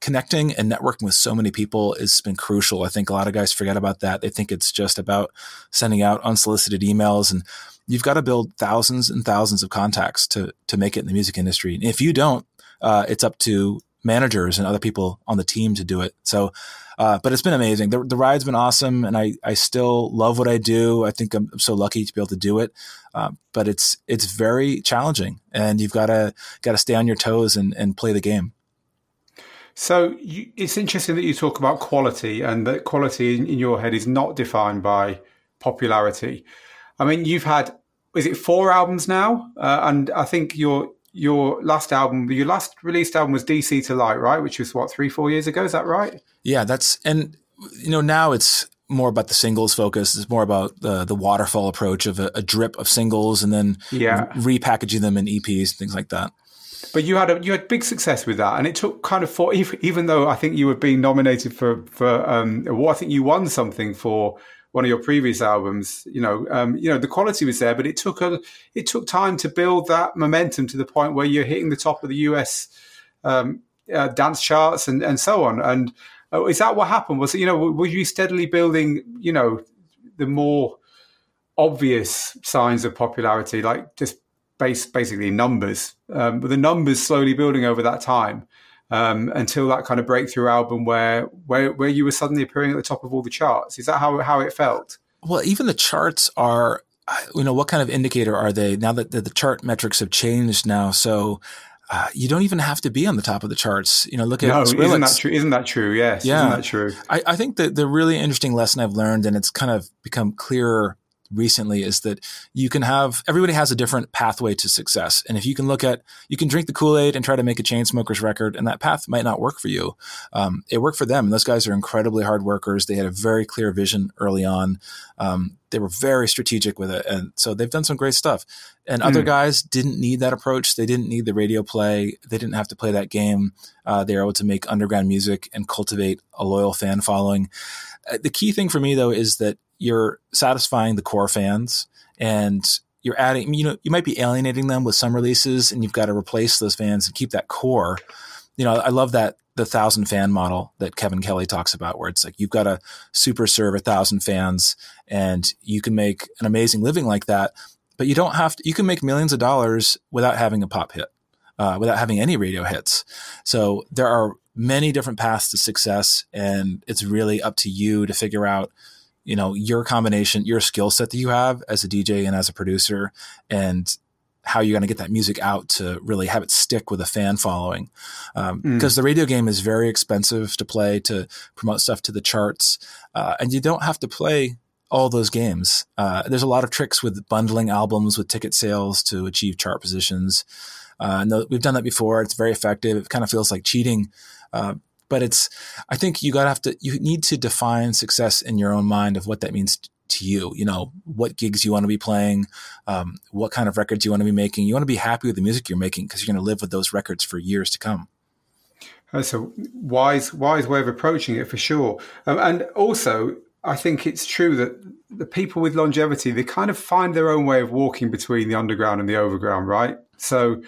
connecting and networking with so many people has been crucial. I think a lot of guys forget about that. They think it's just about sending out unsolicited emails and you've got to build thousands and thousands of contacts to to make it in the music industry. And if you don't, uh, it's up to managers and other people on the team to do it. So, uh, but it's been amazing. The, the, ride's been awesome, and I I still love what I do. I think I'm so lucky to be able to do it. Uh, but it's it's very challenging, and you've got to got to stay on your toes and and play the game. So you, it's interesting that you talk about quality, and that quality in, in your head is not defined by popularity. I mean, you've had is it four albums now? Uh, and I think your your last album, your last released album was DC to Light, right? Which was what three, four years ago. Is that right? Yeah, that's and you know now it's more about the singles focus. It's more about the the waterfall approach of a, a drip of singles and then yeah. repackaging them in EPs and things like that. But you had a, you had big success with that, and it took kind of four. Even though I think you were being nominated for for um, I think you won something for one of your previous albums, you know, um, you know, the quality was there, but it took a, it took time to build that momentum to the point where you're hitting the top of the US um, uh, dance charts and, and so on. And uh, is that what happened? Was it, you know, were you steadily building, you know, the more obvious signs of popularity, like just base, basically numbers, um, but the numbers slowly building over that time? Um, until that kind of breakthrough album where, where where you were suddenly appearing at the top of all the charts. Is that how how it felt? Well, even the charts are, you know, what kind of indicator are they now that the, the chart metrics have changed now? So. Uh, you don't even have to be on the top of the charts. You know, look at no, Skrillex. isn't that true? Isn't that true? Yes, yeah, isn't that true? I, I think that the really interesting lesson I've learned, and it's kind of become clearer recently is that you can have everybody has a different pathway to success. And if you can look at, you can drink the Kool Aid and try to make a Chainsmokers record, and that path might not work for you. Um, it worked for them. And those guys are incredibly hard workers. They had a very clear vision early on. Um, they were very strategic with it. And so they've done some great stuff. And mm. other guys didn't need that approach. They didn't need the radio play. They didn't have to play that game. Uh, they were able to make underground music and cultivate a loyal fan following. Uh, the key thing for me, though, is that you're satisfying the core fans and you're adding, you know, you might be alienating them with some releases and you've got to replace those fans and keep that core. You know, I love that the thousand fan model that Kevin Kelly talks about, where it's like you've got to super serve a thousand fans and you can make an amazing living like that. But you don't have to, you can make millions of dollars without having a pop hit, uh, without having any radio hits. So there are many different paths to success and it's really up to you to figure out you know your combination your skill set that you have as a dj and as a producer and how you're going to get that music out to really have it stick with a fan following. Because um, Mm. the radio game is very expensive to play to promote stuff to the charts, uh, and you don't have to play all those games. Uh, there's a lot of tricks with bundling albums with ticket sales to achieve chart positions. Uh, and th- we've done that before. It's very effective. It kind of feels like cheating, uh, but it's. I think you got to have to. You need to define success in your own mind of what that means to you. You know what gigs you want to be playing, um, what kind of records you want to be making. You want to be happy with the music you're making because you're going to live with those records for years to come. That's a wise, wise way of approaching it for sure. Um, and also, I think it's true that the people with longevity they kind of find their own way of walking between the underground and the overground, right? So,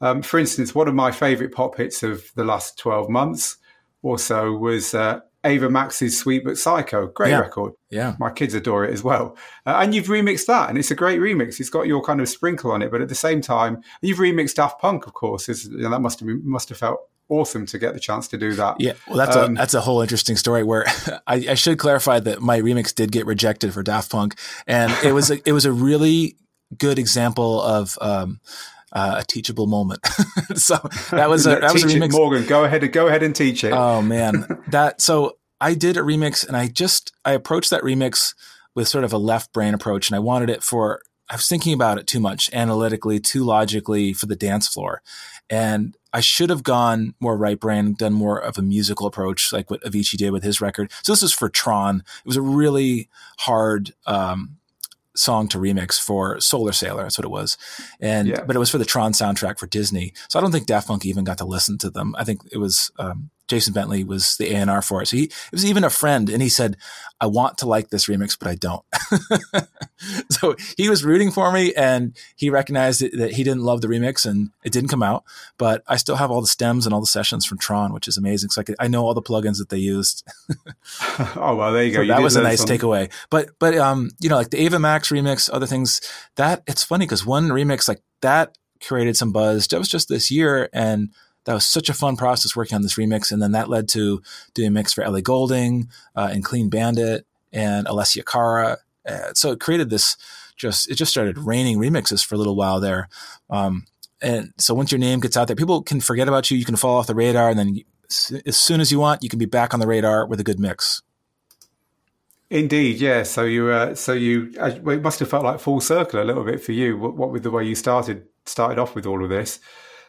um, for instance, one of my favourite pop hits of the last twelve months or so was uh, Ava Max's "Sweet But Psycho." Great Yeah. record. Yeah. My kids adore it as well. Uh, and you've remixed that, and it's a great remix. It's got your kind of sprinkle on it, but at the same time, you've remixed Daft Punk, of course. Is you know, that must have been, must have felt awesome to get the chance to do that. Yeah, well, that's Um, a that's a whole interesting story. Where I, I should clarify that my remix did get rejected for Daft Punk, and it was a, it was a really good example of um, uh, a teachable moment. so that was a that was a Teach it. Morgan, go ahead, and go ahead and teach it. Oh man, that so I did a remix, and I just I approached that remix with sort of a left brain approach, and I wanted it for. I was thinking about it too much analytically, too logically for the dance floor, and I should have gone more right brain, done more of a musical approach, like what Avicii did with his record. So this is for Tron. It was a really hard. Um, song to remix for Solar Sailer. That's what it was. And, Yeah. but it was for the Tron soundtrack for Disney. So I don't think Daft Punk even got to listen to them. I think it was, um, Jason Bentley was the A&R for it. So he, it was even a friend and he said, I want to like this remix, but I don't. so he was rooting for me and he recognized that- he didn't love the remix and it didn't come out, but I still have all the stems and all the sessions from Tron, which is amazing. So I, could, I know all the plugins that they used. oh well, there you go. So You that was a nice something. takeaway. But but um, you know, like the Ava Max remix, other things that it's funny because one remix like that created some buzz. That was just this year, and that was such a fun process working on this remix. And then that led to doing a mix for Ellie Goulding uh, and Clean Bandit and Alessia Cara. Uh, so it created this. Just it just started raining remixes for a little while there. Um, and so once your name gets out there, people can forget about you. You can fall off the radar, and then you, as soon as you want, you can be back on the radar with a good mix. Indeed, yeah. So you, uh, so you, it must have felt like full circle a little bit for you. What, what with the way you started started off with all of this,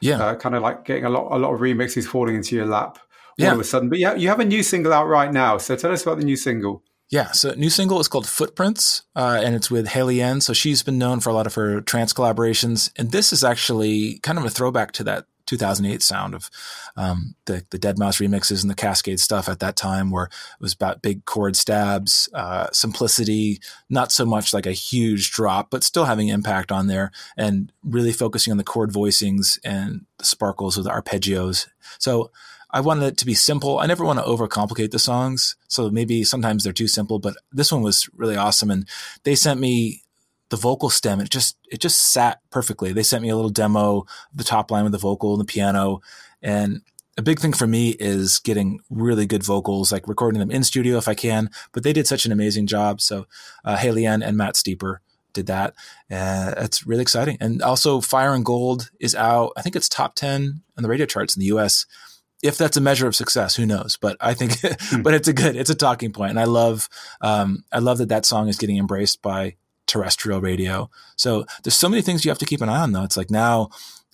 Yeah. uh, kind of like getting a lot a lot of remixes falling into your lap all Yeah. of a sudden. But yeah, you have a new single out right now. So tell us about the new single. Yeah, so new single is called Footprints, uh, and it's with HALIENE. So she's been known for a lot of her trance collaborations, and this is actually kind of a throwback to that 2008 sound of um, the the Deadmau5 remixes and the Kaskade stuff at that time, where it was about big chord stabs, uh, simplicity, not so much like a huge drop, but still having impact on there, and really focusing on the chord voicings and the sparkles of the arpeggios. So I wanted it to be simple. I never want to overcomplicate the songs. So maybe sometimes they're too simple, but this one was really awesome. And they sent me the vocal stem. It just, it just sat perfectly. They sent me a little demo, the top line with the vocal and the piano. And a big thing for me is getting really good vocals, like recording them in studio if I can. But they did such an amazing job. So uh, HALIENE and Matt Steeper did that. Uh, it's really exciting. And also, Fire and Gold is out. I think it's top 10 on the radio charts in the US if that's a measure of success, who knows? But I think, but it's a good, it's a talking point, and I love, um, I love that that song is getting embraced by terrestrial radio. So there's so many things you have to keep an eye on, though. It's like now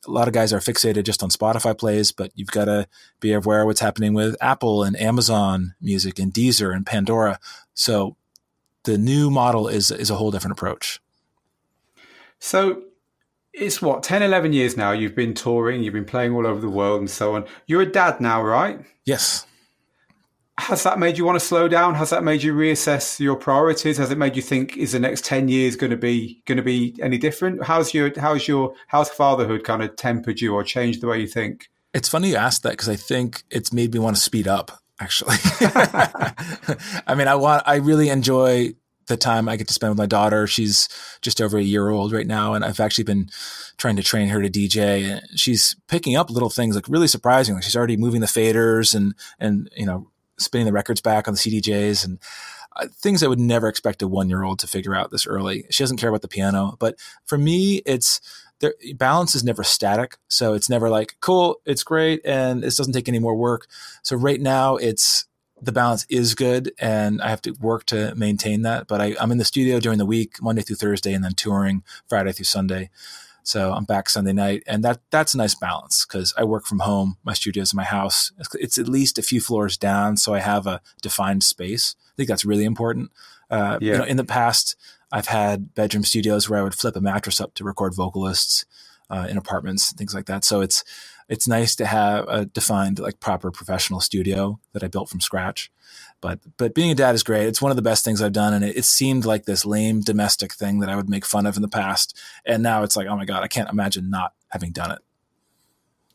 a lot of guys are fixated just on Spotify plays, but you've got to be aware of what's happening with Apple and Amazon Music and Deezer and Pandora. So the new model is is a whole different approach. So it's what 10, 11 years now. You've been touring, you've been playing all over the world, and so on. You're a dad now, right? Yes. Has that made you want to slow down? Has that made you reassess your priorities? Has it made you think is the next ten years going to be going to be any different? How's your how's your how's fatherhood kind of tempered you or changed the way you think? It's funny you asked that because I think it's made me want to speed up. Actually, I mean, I want, I really enjoy the time I get to spend with my daughter. She's just over a year old right now, and I've actually been trying to train her to DJ. And she's picking up little things like really surprising. Like she's already moving the faders and and you know spinning the records back on the CDJs and uh, things I would never expect a one year old to figure out this early. She doesn't care about the piano, but for me, it's there, balance is never static. So it's never like, cool, it's great, and this doesn't take any more work. So right now, it's the balance is good, and I have to work to maintain that. But I, I'm in the studio during the week, Monday through Thursday, and then touring Friday through Sunday. So I'm back Sunday night, and that that's a nice balance because I work from home. My studio is in my house. It's at least a few floors down, so I have a defined space. I think that's really important. Uh, yeah. You know, in the past, I've had bedroom studios where I would flip a mattress up to record vocalists uh, in apartments, things like that. So it's it's nice to have a defined, like proper professional studio that I built from scratch. But but being a dad is great. It's one of the best things I've done, and it, it, seemed like this lame domestic thing that I would make fun of in the past, and now it's like, oh my god, I can't imagine not having done it.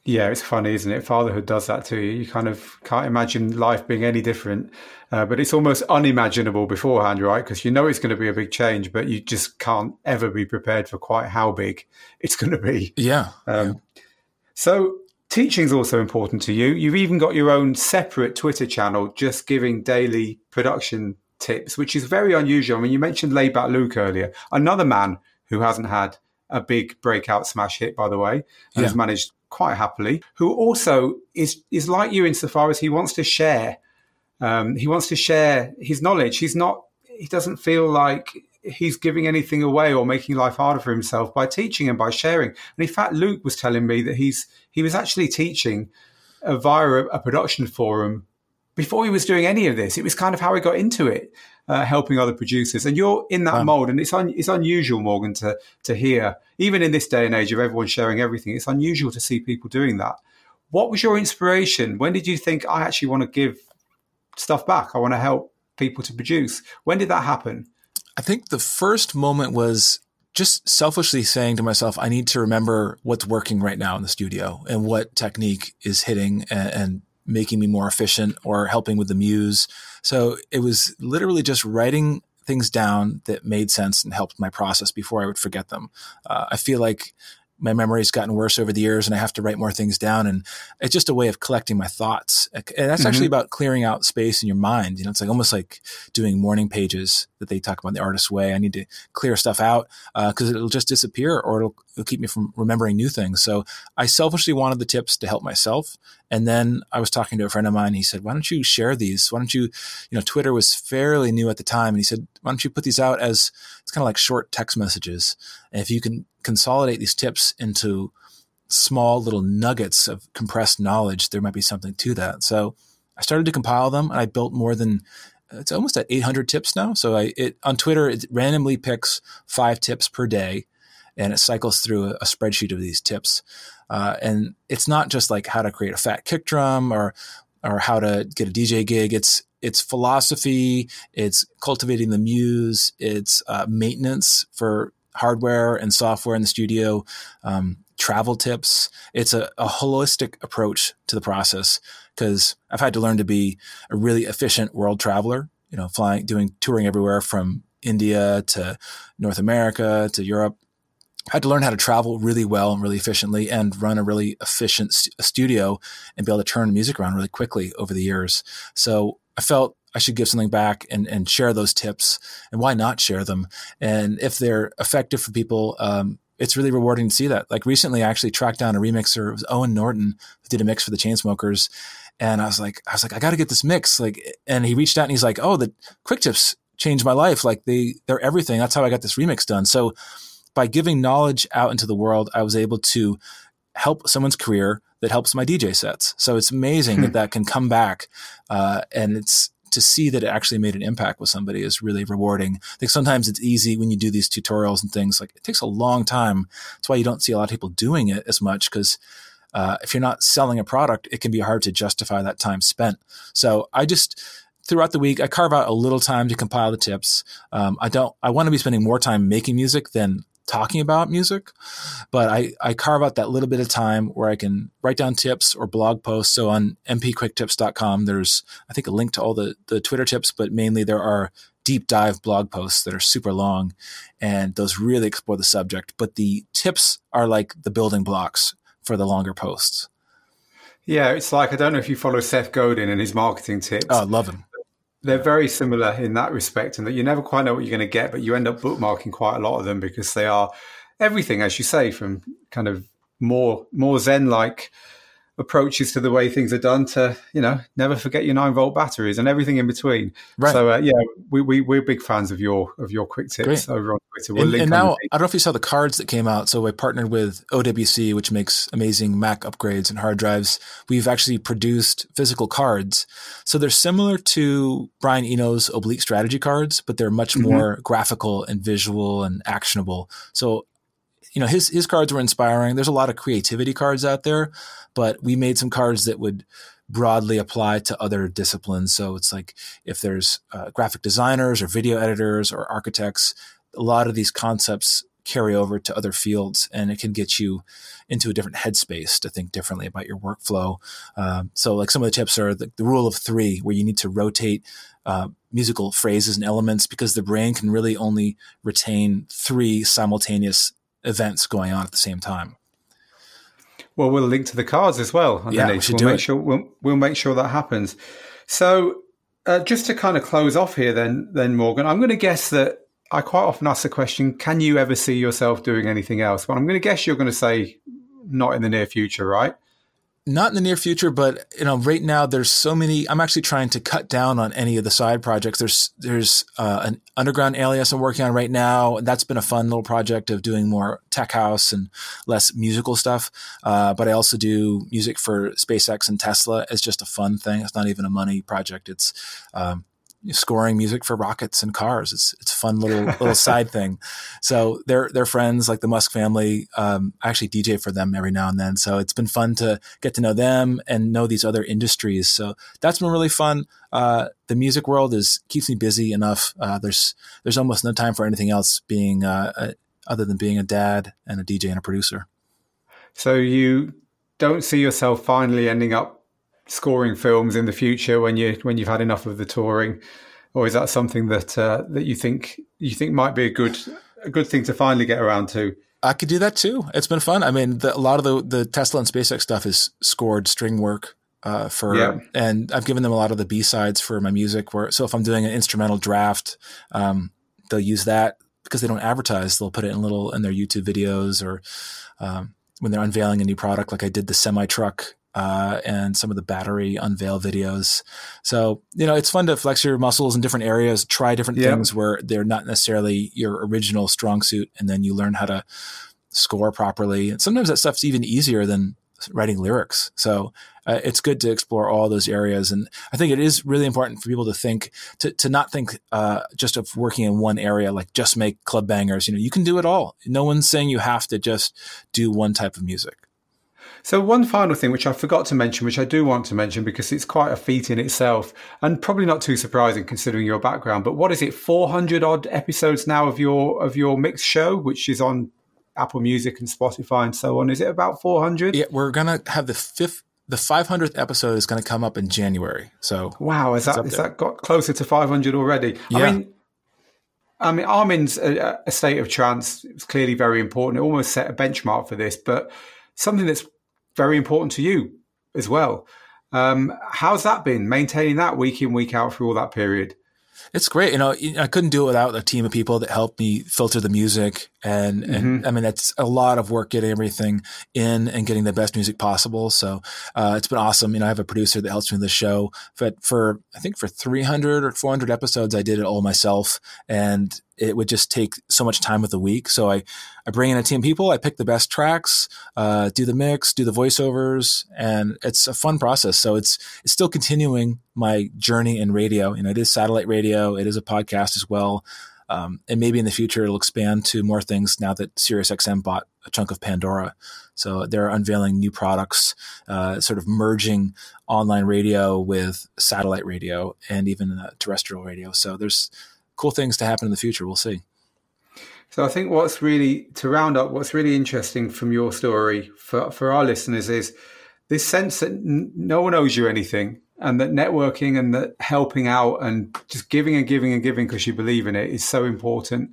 Yeah, it's funny, isn't it? Fatherhood does that to you. You kind of can't imagine life being any different, uh, but it's almost unimaginable beforehand, right? Because you know it's going to be a big change, but you just can't ever be prepared for quite how big it's going to be. Yeah. Um, yeah. So Teaching is also important to you. You've even got your own separate Twitter channel just giving daily production tips, which is very unusual. I mean, you mentioned Laidback Luke earlier, another man who hasn't had a big breakout smash hit, by the way, and yeah. has managed quite happily, who also is is like you insofar as he wants to share. Um, he wants to share his knowledge. He's not. He doesn't feel like he's giving anything away or making life harder for himself by teaching and by sharing. And in fact, Luke was telling me that he's he was actually teaching uh, via a, a, production forum before he was doing any of this. It was kind of how he got into it, uh, helping other producers. And you're in that wow. mold, and it's un, it's unusual, Morgan, to to hear even in this day and age of everyone sharing everything. It's unusual to see people doing that. What was your inspiration? When did you think I actually want to give stuff back? I want to help people to produce. When did that happen? I think the first moment was just selfishly saying to myself, I need to remember what's working right now in the studio and what technique is hitting and, and making me more efficient or helping with the muse. So it was literally just writing things down that made sense and helped my process before I would forget them. Uh, I feel like my memory's gotten worse over the years and I have to write more things down. And it's just a way of collecting my thoughts. And that's mm-hmm. actually about clearing out space in your mind. You know, it's like almost like doing morning pages that they talk about in the artist's way. I need to clear stuff out because uh, it'll just disappear or it'll, it'll keep me from remembering new things. So I selfishly wanted the tips to help myself. And then I was talking to a friend of mine. He said, why don't you share these? Why don't you, you know, Twitter was fairly new at the time. And he said, why don't you put these out as it's kind of like short text messages. And if you can consolidate these tips into small little nuggets of compressed knowledge, there might be something to that. So I started to compile them, and I built more than it's almost at 800 tips now. So I it on Twitter it randomly picks five tips per day, and it cycles through a, spreadsheet of these tips. Uh, and it's not just like how to create a fat kick drum or or how to get a DJ gig. It's it's philosophy, it's cultivating the muse, it's uh, maintenance for hardware and software in the studio, um, travel tips. It's a, a, holistic approach to the process because I've had to learn to be a really efficient world traveler. You know, flying, doing touring everywhere from India to North America to Europe. I had to learn how to travel really well and really efficiently and run a really efficient st- studio and be able to turn music around really quickly over the years. So I felt I should give something back and, and share those tips. And why not share them? And if they're effective for people, um, it's really rewarding to see that. Like recently, I actually tracked down a remixer. It was Owen Norton who did a mix for the Chainsmokers, and I was like, I was like, I got to get this mix. Like, and he reached out and he's like, Oh, the quick tips changed my life. Like they, they're everything. That's how I got this remix done. So by giving knowledge out into the world, I was able to help someone's career that helps my DJ sets. So it's amazing hmm. that that can come back, uh, and it's to see that it actually made an impact with somebody is really rewarding. I think sometimes it's easy when you do these tutorials and things like it takes a long time. That's why you don't see a lot of people doing it as much because uh, if you're not selling a product, it can be hard to justify that time spent. So I just throughout the week, I carve out a little time to compile the tips. Um, I don't. I want to be spending more time making music than talking about music, but I, I carve out that little bit of time where I can write down tips or blog posts. So on mpquicktips.com, there's, I think, a link to all the, the Twitter tips, but mainly there are deep dive blog posts that are super long and those really explore the subject. But the tips are like the building blocks for the longer posts. Yeah, it's like I don't know if you follow Seth Godin and his marketing tips. Oh, I love him they're very similar in that respect, and that you never quite know what you're going to get, but you end up bookmarking quite a lot of them because they are everything, as you say, from kind of more more Zen like approaches to the way things are done to you know never forget your nine volt batteries and everything in between right. so uh, yeah we, we we're big fans of your of your quick tips Great. over on twitter we'll and, and now i don't know if you saw the cards that came out so we partnered with owc which makes amazing mac upgrades and hard drives we've actually produced physical cards so they're similar to brian eno's oblique strategy cards but they're much mm-hmm. more graphical and visual and actionable so you know his his cards were inspiring. There's a lot of creativity cards out there, but we made some cards that would broadly apply to other disciplines. So it's like if there's uh, graphic designers or video editors or architects, a lot of these concepts carry over to other fields and it can get you into a different headspace to think differently about your workflow. Um, so like some of the tips are the, the, rule of three, where you need to rotate uh, musical phrases and elements because the brain can really only retain three simultaneous events going on at the same time. Well, we'll link to the cards as well. Underneath. Yeah, we should we'll do make it. Sure, we'll, we'll make sure that happens. So, uh, just to kind of close off here, then, then Morgan, I'm going to guess that I quite often ask the question: Can you ever see yourself doing anything else? Well, I'm going to guess you're going to say not in the near future, right? Not in the near future, but you know, right now there's so many. I'm actually trying to cut down on any of the side projects. There's there's uh, an underground alias I'm working on right now. That's been a fun little project of doing more tech house and less musical stuff. Uh, but I also do music for SpaceX and Tesla. It's just a fun thing. It's not even a money project. It's um, scoring music for rockets and cars. It's it's a fun little little side thing. So they're they're friends like the Musk family. Um, I actually DJ for them every now and then. So it's been fun to get to know them and know these other industries. So that's been really fun. Uh, the music world is keeps me busy enough. Uh, there's there's almost no time for anything else being uh, a, other than being a dad and a DJ and a producer. So you don't see yourself finally ending up scoring films in the future when you when you've had enough of the touring, or is that something that uh, that you think you think might be a good a good thing to finally get around to? I could do that too. It's been fun. I mean, the, a lot of the the Tesla and SpaceX stuff is scored string work uh, for, yeah. and I've given them a lot of the B sides for my music. Where so if I'm doing an instrumental draft, um, they'll use that because they don't advertise. They'll put it in little in their YouTube videos or um, when they're unveiling a new product, like I did the semi truck uh, and some of the battery unveil videos. So, you know, it's fun to flex your muscles in different areas, try different yep. things where they're not necessarily your original strong suit, and then you learn how to score properly. And sometimes that stuff's even easier than writing lyrics. So uh, it's good to explore all those areas. And I think it is really important for people to think, to, to not think uh, just of working in one area, like just make club bangers. You know, you can do it all. No one's saying you have to just do one type of music. So, one final thing which I forgot to mention, which I do want to mention because it's quite a feat in itself and probably not too surprising considering your background. But what is it, 400 odd episodes now of your of your mixed show, which is on Apple Music and Spotify and so on? Is it about 400? Yeah, we're going to have the fifth. The 500th episode is going to come up in January. So wow, is that is that got closer to 500 already? Yeah. I mean, I mean, Armin's a, a state of trance is clearly very important. It almost set a benchmark for this, but something that's very important to you as well. Um, how's that been maintaining that week in, week out through all that period? It's great. You know, I couldn't do it without a team of people that helped me filter the music. And, mm-hmm. and I mean, that's a lot of work getting everything in and getting the best music possible. So, uh, it's been awesome. You know, I have a producer that helps me with the show, but for, I think for 300 or 400 episodes, I did it all myself. And it would just take so much time with the week. So I, I bring in a team of people, I pick the best tracks, uh, do the mix, do the voiceovers, and it's a fun process. So it's it's still continuing my journey in radio. You know, it is satellite radio, it is a podcast as well. Um, and maybe in the future it'll expand to more things now that SiriusXM bought a chunk of Pandora. So they're unveiling new products, uh, sort of merging online radio with satellite radio and even uh, terrestrial radio. So there's cool things to happen in the future. We'll see. So I think what's really to round up, what's really interesting from your story for for our listeners is this sense that n- no one owes you anything, and that networking and that helping out and just giving and giving and giving because you believe in it is so important.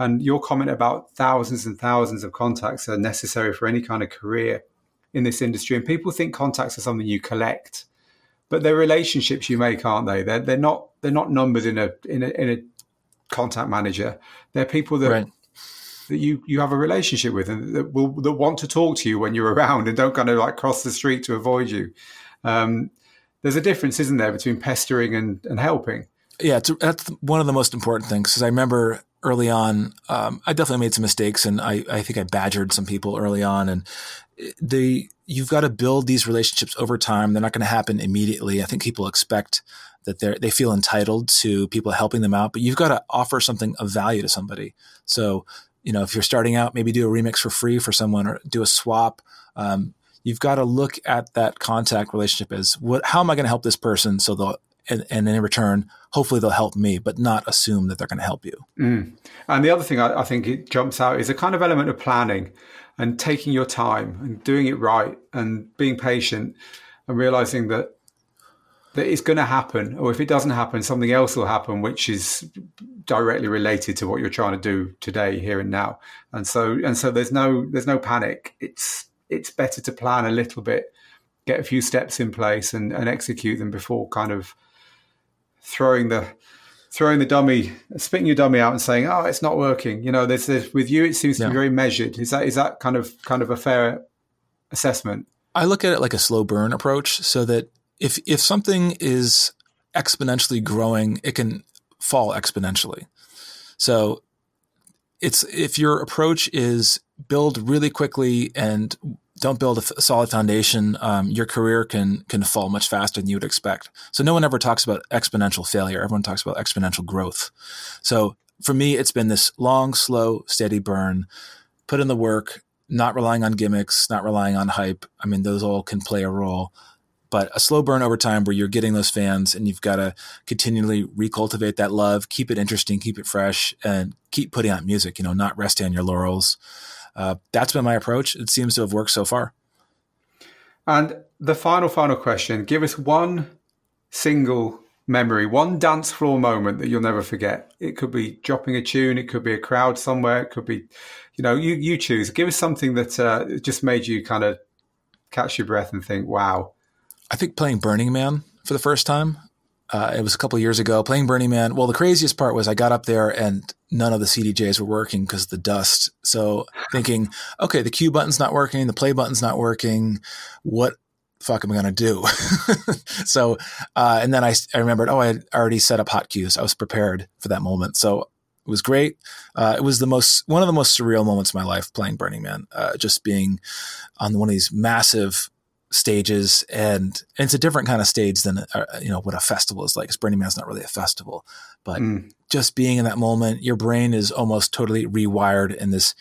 And your comment about thousands and thousands of contacts are necessary for any kind of career in this industry, and people think contacts are something you collect, but they're relationships you make, aren't they? They're they're not they're not numbers in a in a in a contact manager. They're people that right. that you you have a relationship with and that will that want to talk to you when you're around and don't kind of like cross the street to avoid you. Um, there's a difference, isn't there, between pestering and, and helping? Yeah, that's one of the most important things. Because I remember early on, um, I definitely made some mistakes, and I, I think I badgered some people early on, and the you've got to build these relationships over time. They're not going to happen immediately. I think people expect that they they feel entitled to people helping them out, but you've got to offer something of value to somebody. So, you know, if you're starting out, maybe do a remix for free for someone or do a swap. Um, you've got to look at that contact relationship as what, how am I going to help this person? So they'll, and, and, in return, hopefully they'll help me, but not assume that they're going to help you. Mm. And the other thing I, I think it jumps out is a kind of element of planning and taking your time and doing it right and being patient and realizing that that it's going to happen. Or if it doesn't happen something else will happen which is directly related to what you're trying to do today here and now. And so and so there's no there's no panic. It's it's better to plan a little bit get a few steps in place and, and execute them before kind of throwing the throwing the dummy, spitting your dummy out and saying, "Oh, it's not working." You know, there's, with you, it seems to yeah. be very measured. Is that is that kind of kind of a fair assessment? I look at it like a slow burn approach, so that if if something is exponentially growing, it can fall exponentially. So it's if your approach is build really quickly and don't build a solid foundation, um, your career can can fall much faster than you would expect. So no one ever talks about exponential failure. Everyone talks about exponential growth. So for me, it's been this long, slow, steady burn. Put in the work, not relying on gimmicks, not relying on hype. I mean, those all can play a role. But a slow burn over time where you're getting those fans and you've got to continually recultivate that love, keep it interesting, keep it fresh, and keep putting out music, you know, not resting on your laurels uh, that's been my approach. It seems to have worked so far. And the final, final question give us one single memory, one dance floor moment that you'll never forget. It could be dropping a tune, it could be a crowd somewhere, it could be, you know, you, you choose. Give us something that uh, just made you kind of catch your breath and think, wow. I think playing Burning Man for the first time. Uh, it was a couple years ago playing Burning Man. Well, the craziest part was I got up there and none of the CDJs were working because of the dust. So thinking, okay, the cue button's not working, the play button's not working. What fuck am I to do? so, uh, and then I, I remembered, oh, I had already set up hot cues. I was prepared for that moment. So it was great. Uh, it was the most, one of the most surreal moments of my life playing Burning Man, uh, just being on one of these massive stages and, and, it's a different kind of stage than uh, you know what a festival is like. Burning Man's not really a festival, but mm. just being in that moment, your brain is almost totally rewired in this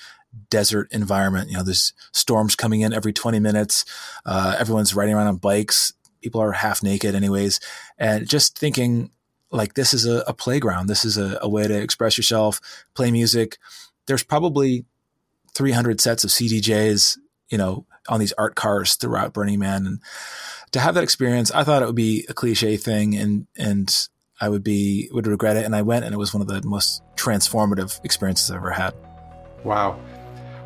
desert environment. You know, there's storms coming in every 20 minutes. Uh, everyone's riding around on bikes. People are half naked, anyways, and just thinking like this is a, a playground. This is a, a way to express yourself, play music. There's probably 300 sets of CDJs. You know, on these art cars throughout Burning Man, and to have that experience, I thought it would be a cliche thing, and and I would be would regret it. And I went, and it was one of the most transformative experiences I've ever had. Wow.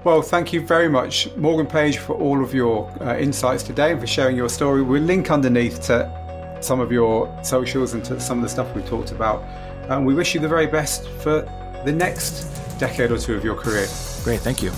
Well, thank you very much, Morgan Page, for all of your uh, insights today and for sharing your story. We'll link underneath to some of your socials and to some of the stuff we've talked about. And we wish you the very best for the next decade or two of your career. Great. Thank you.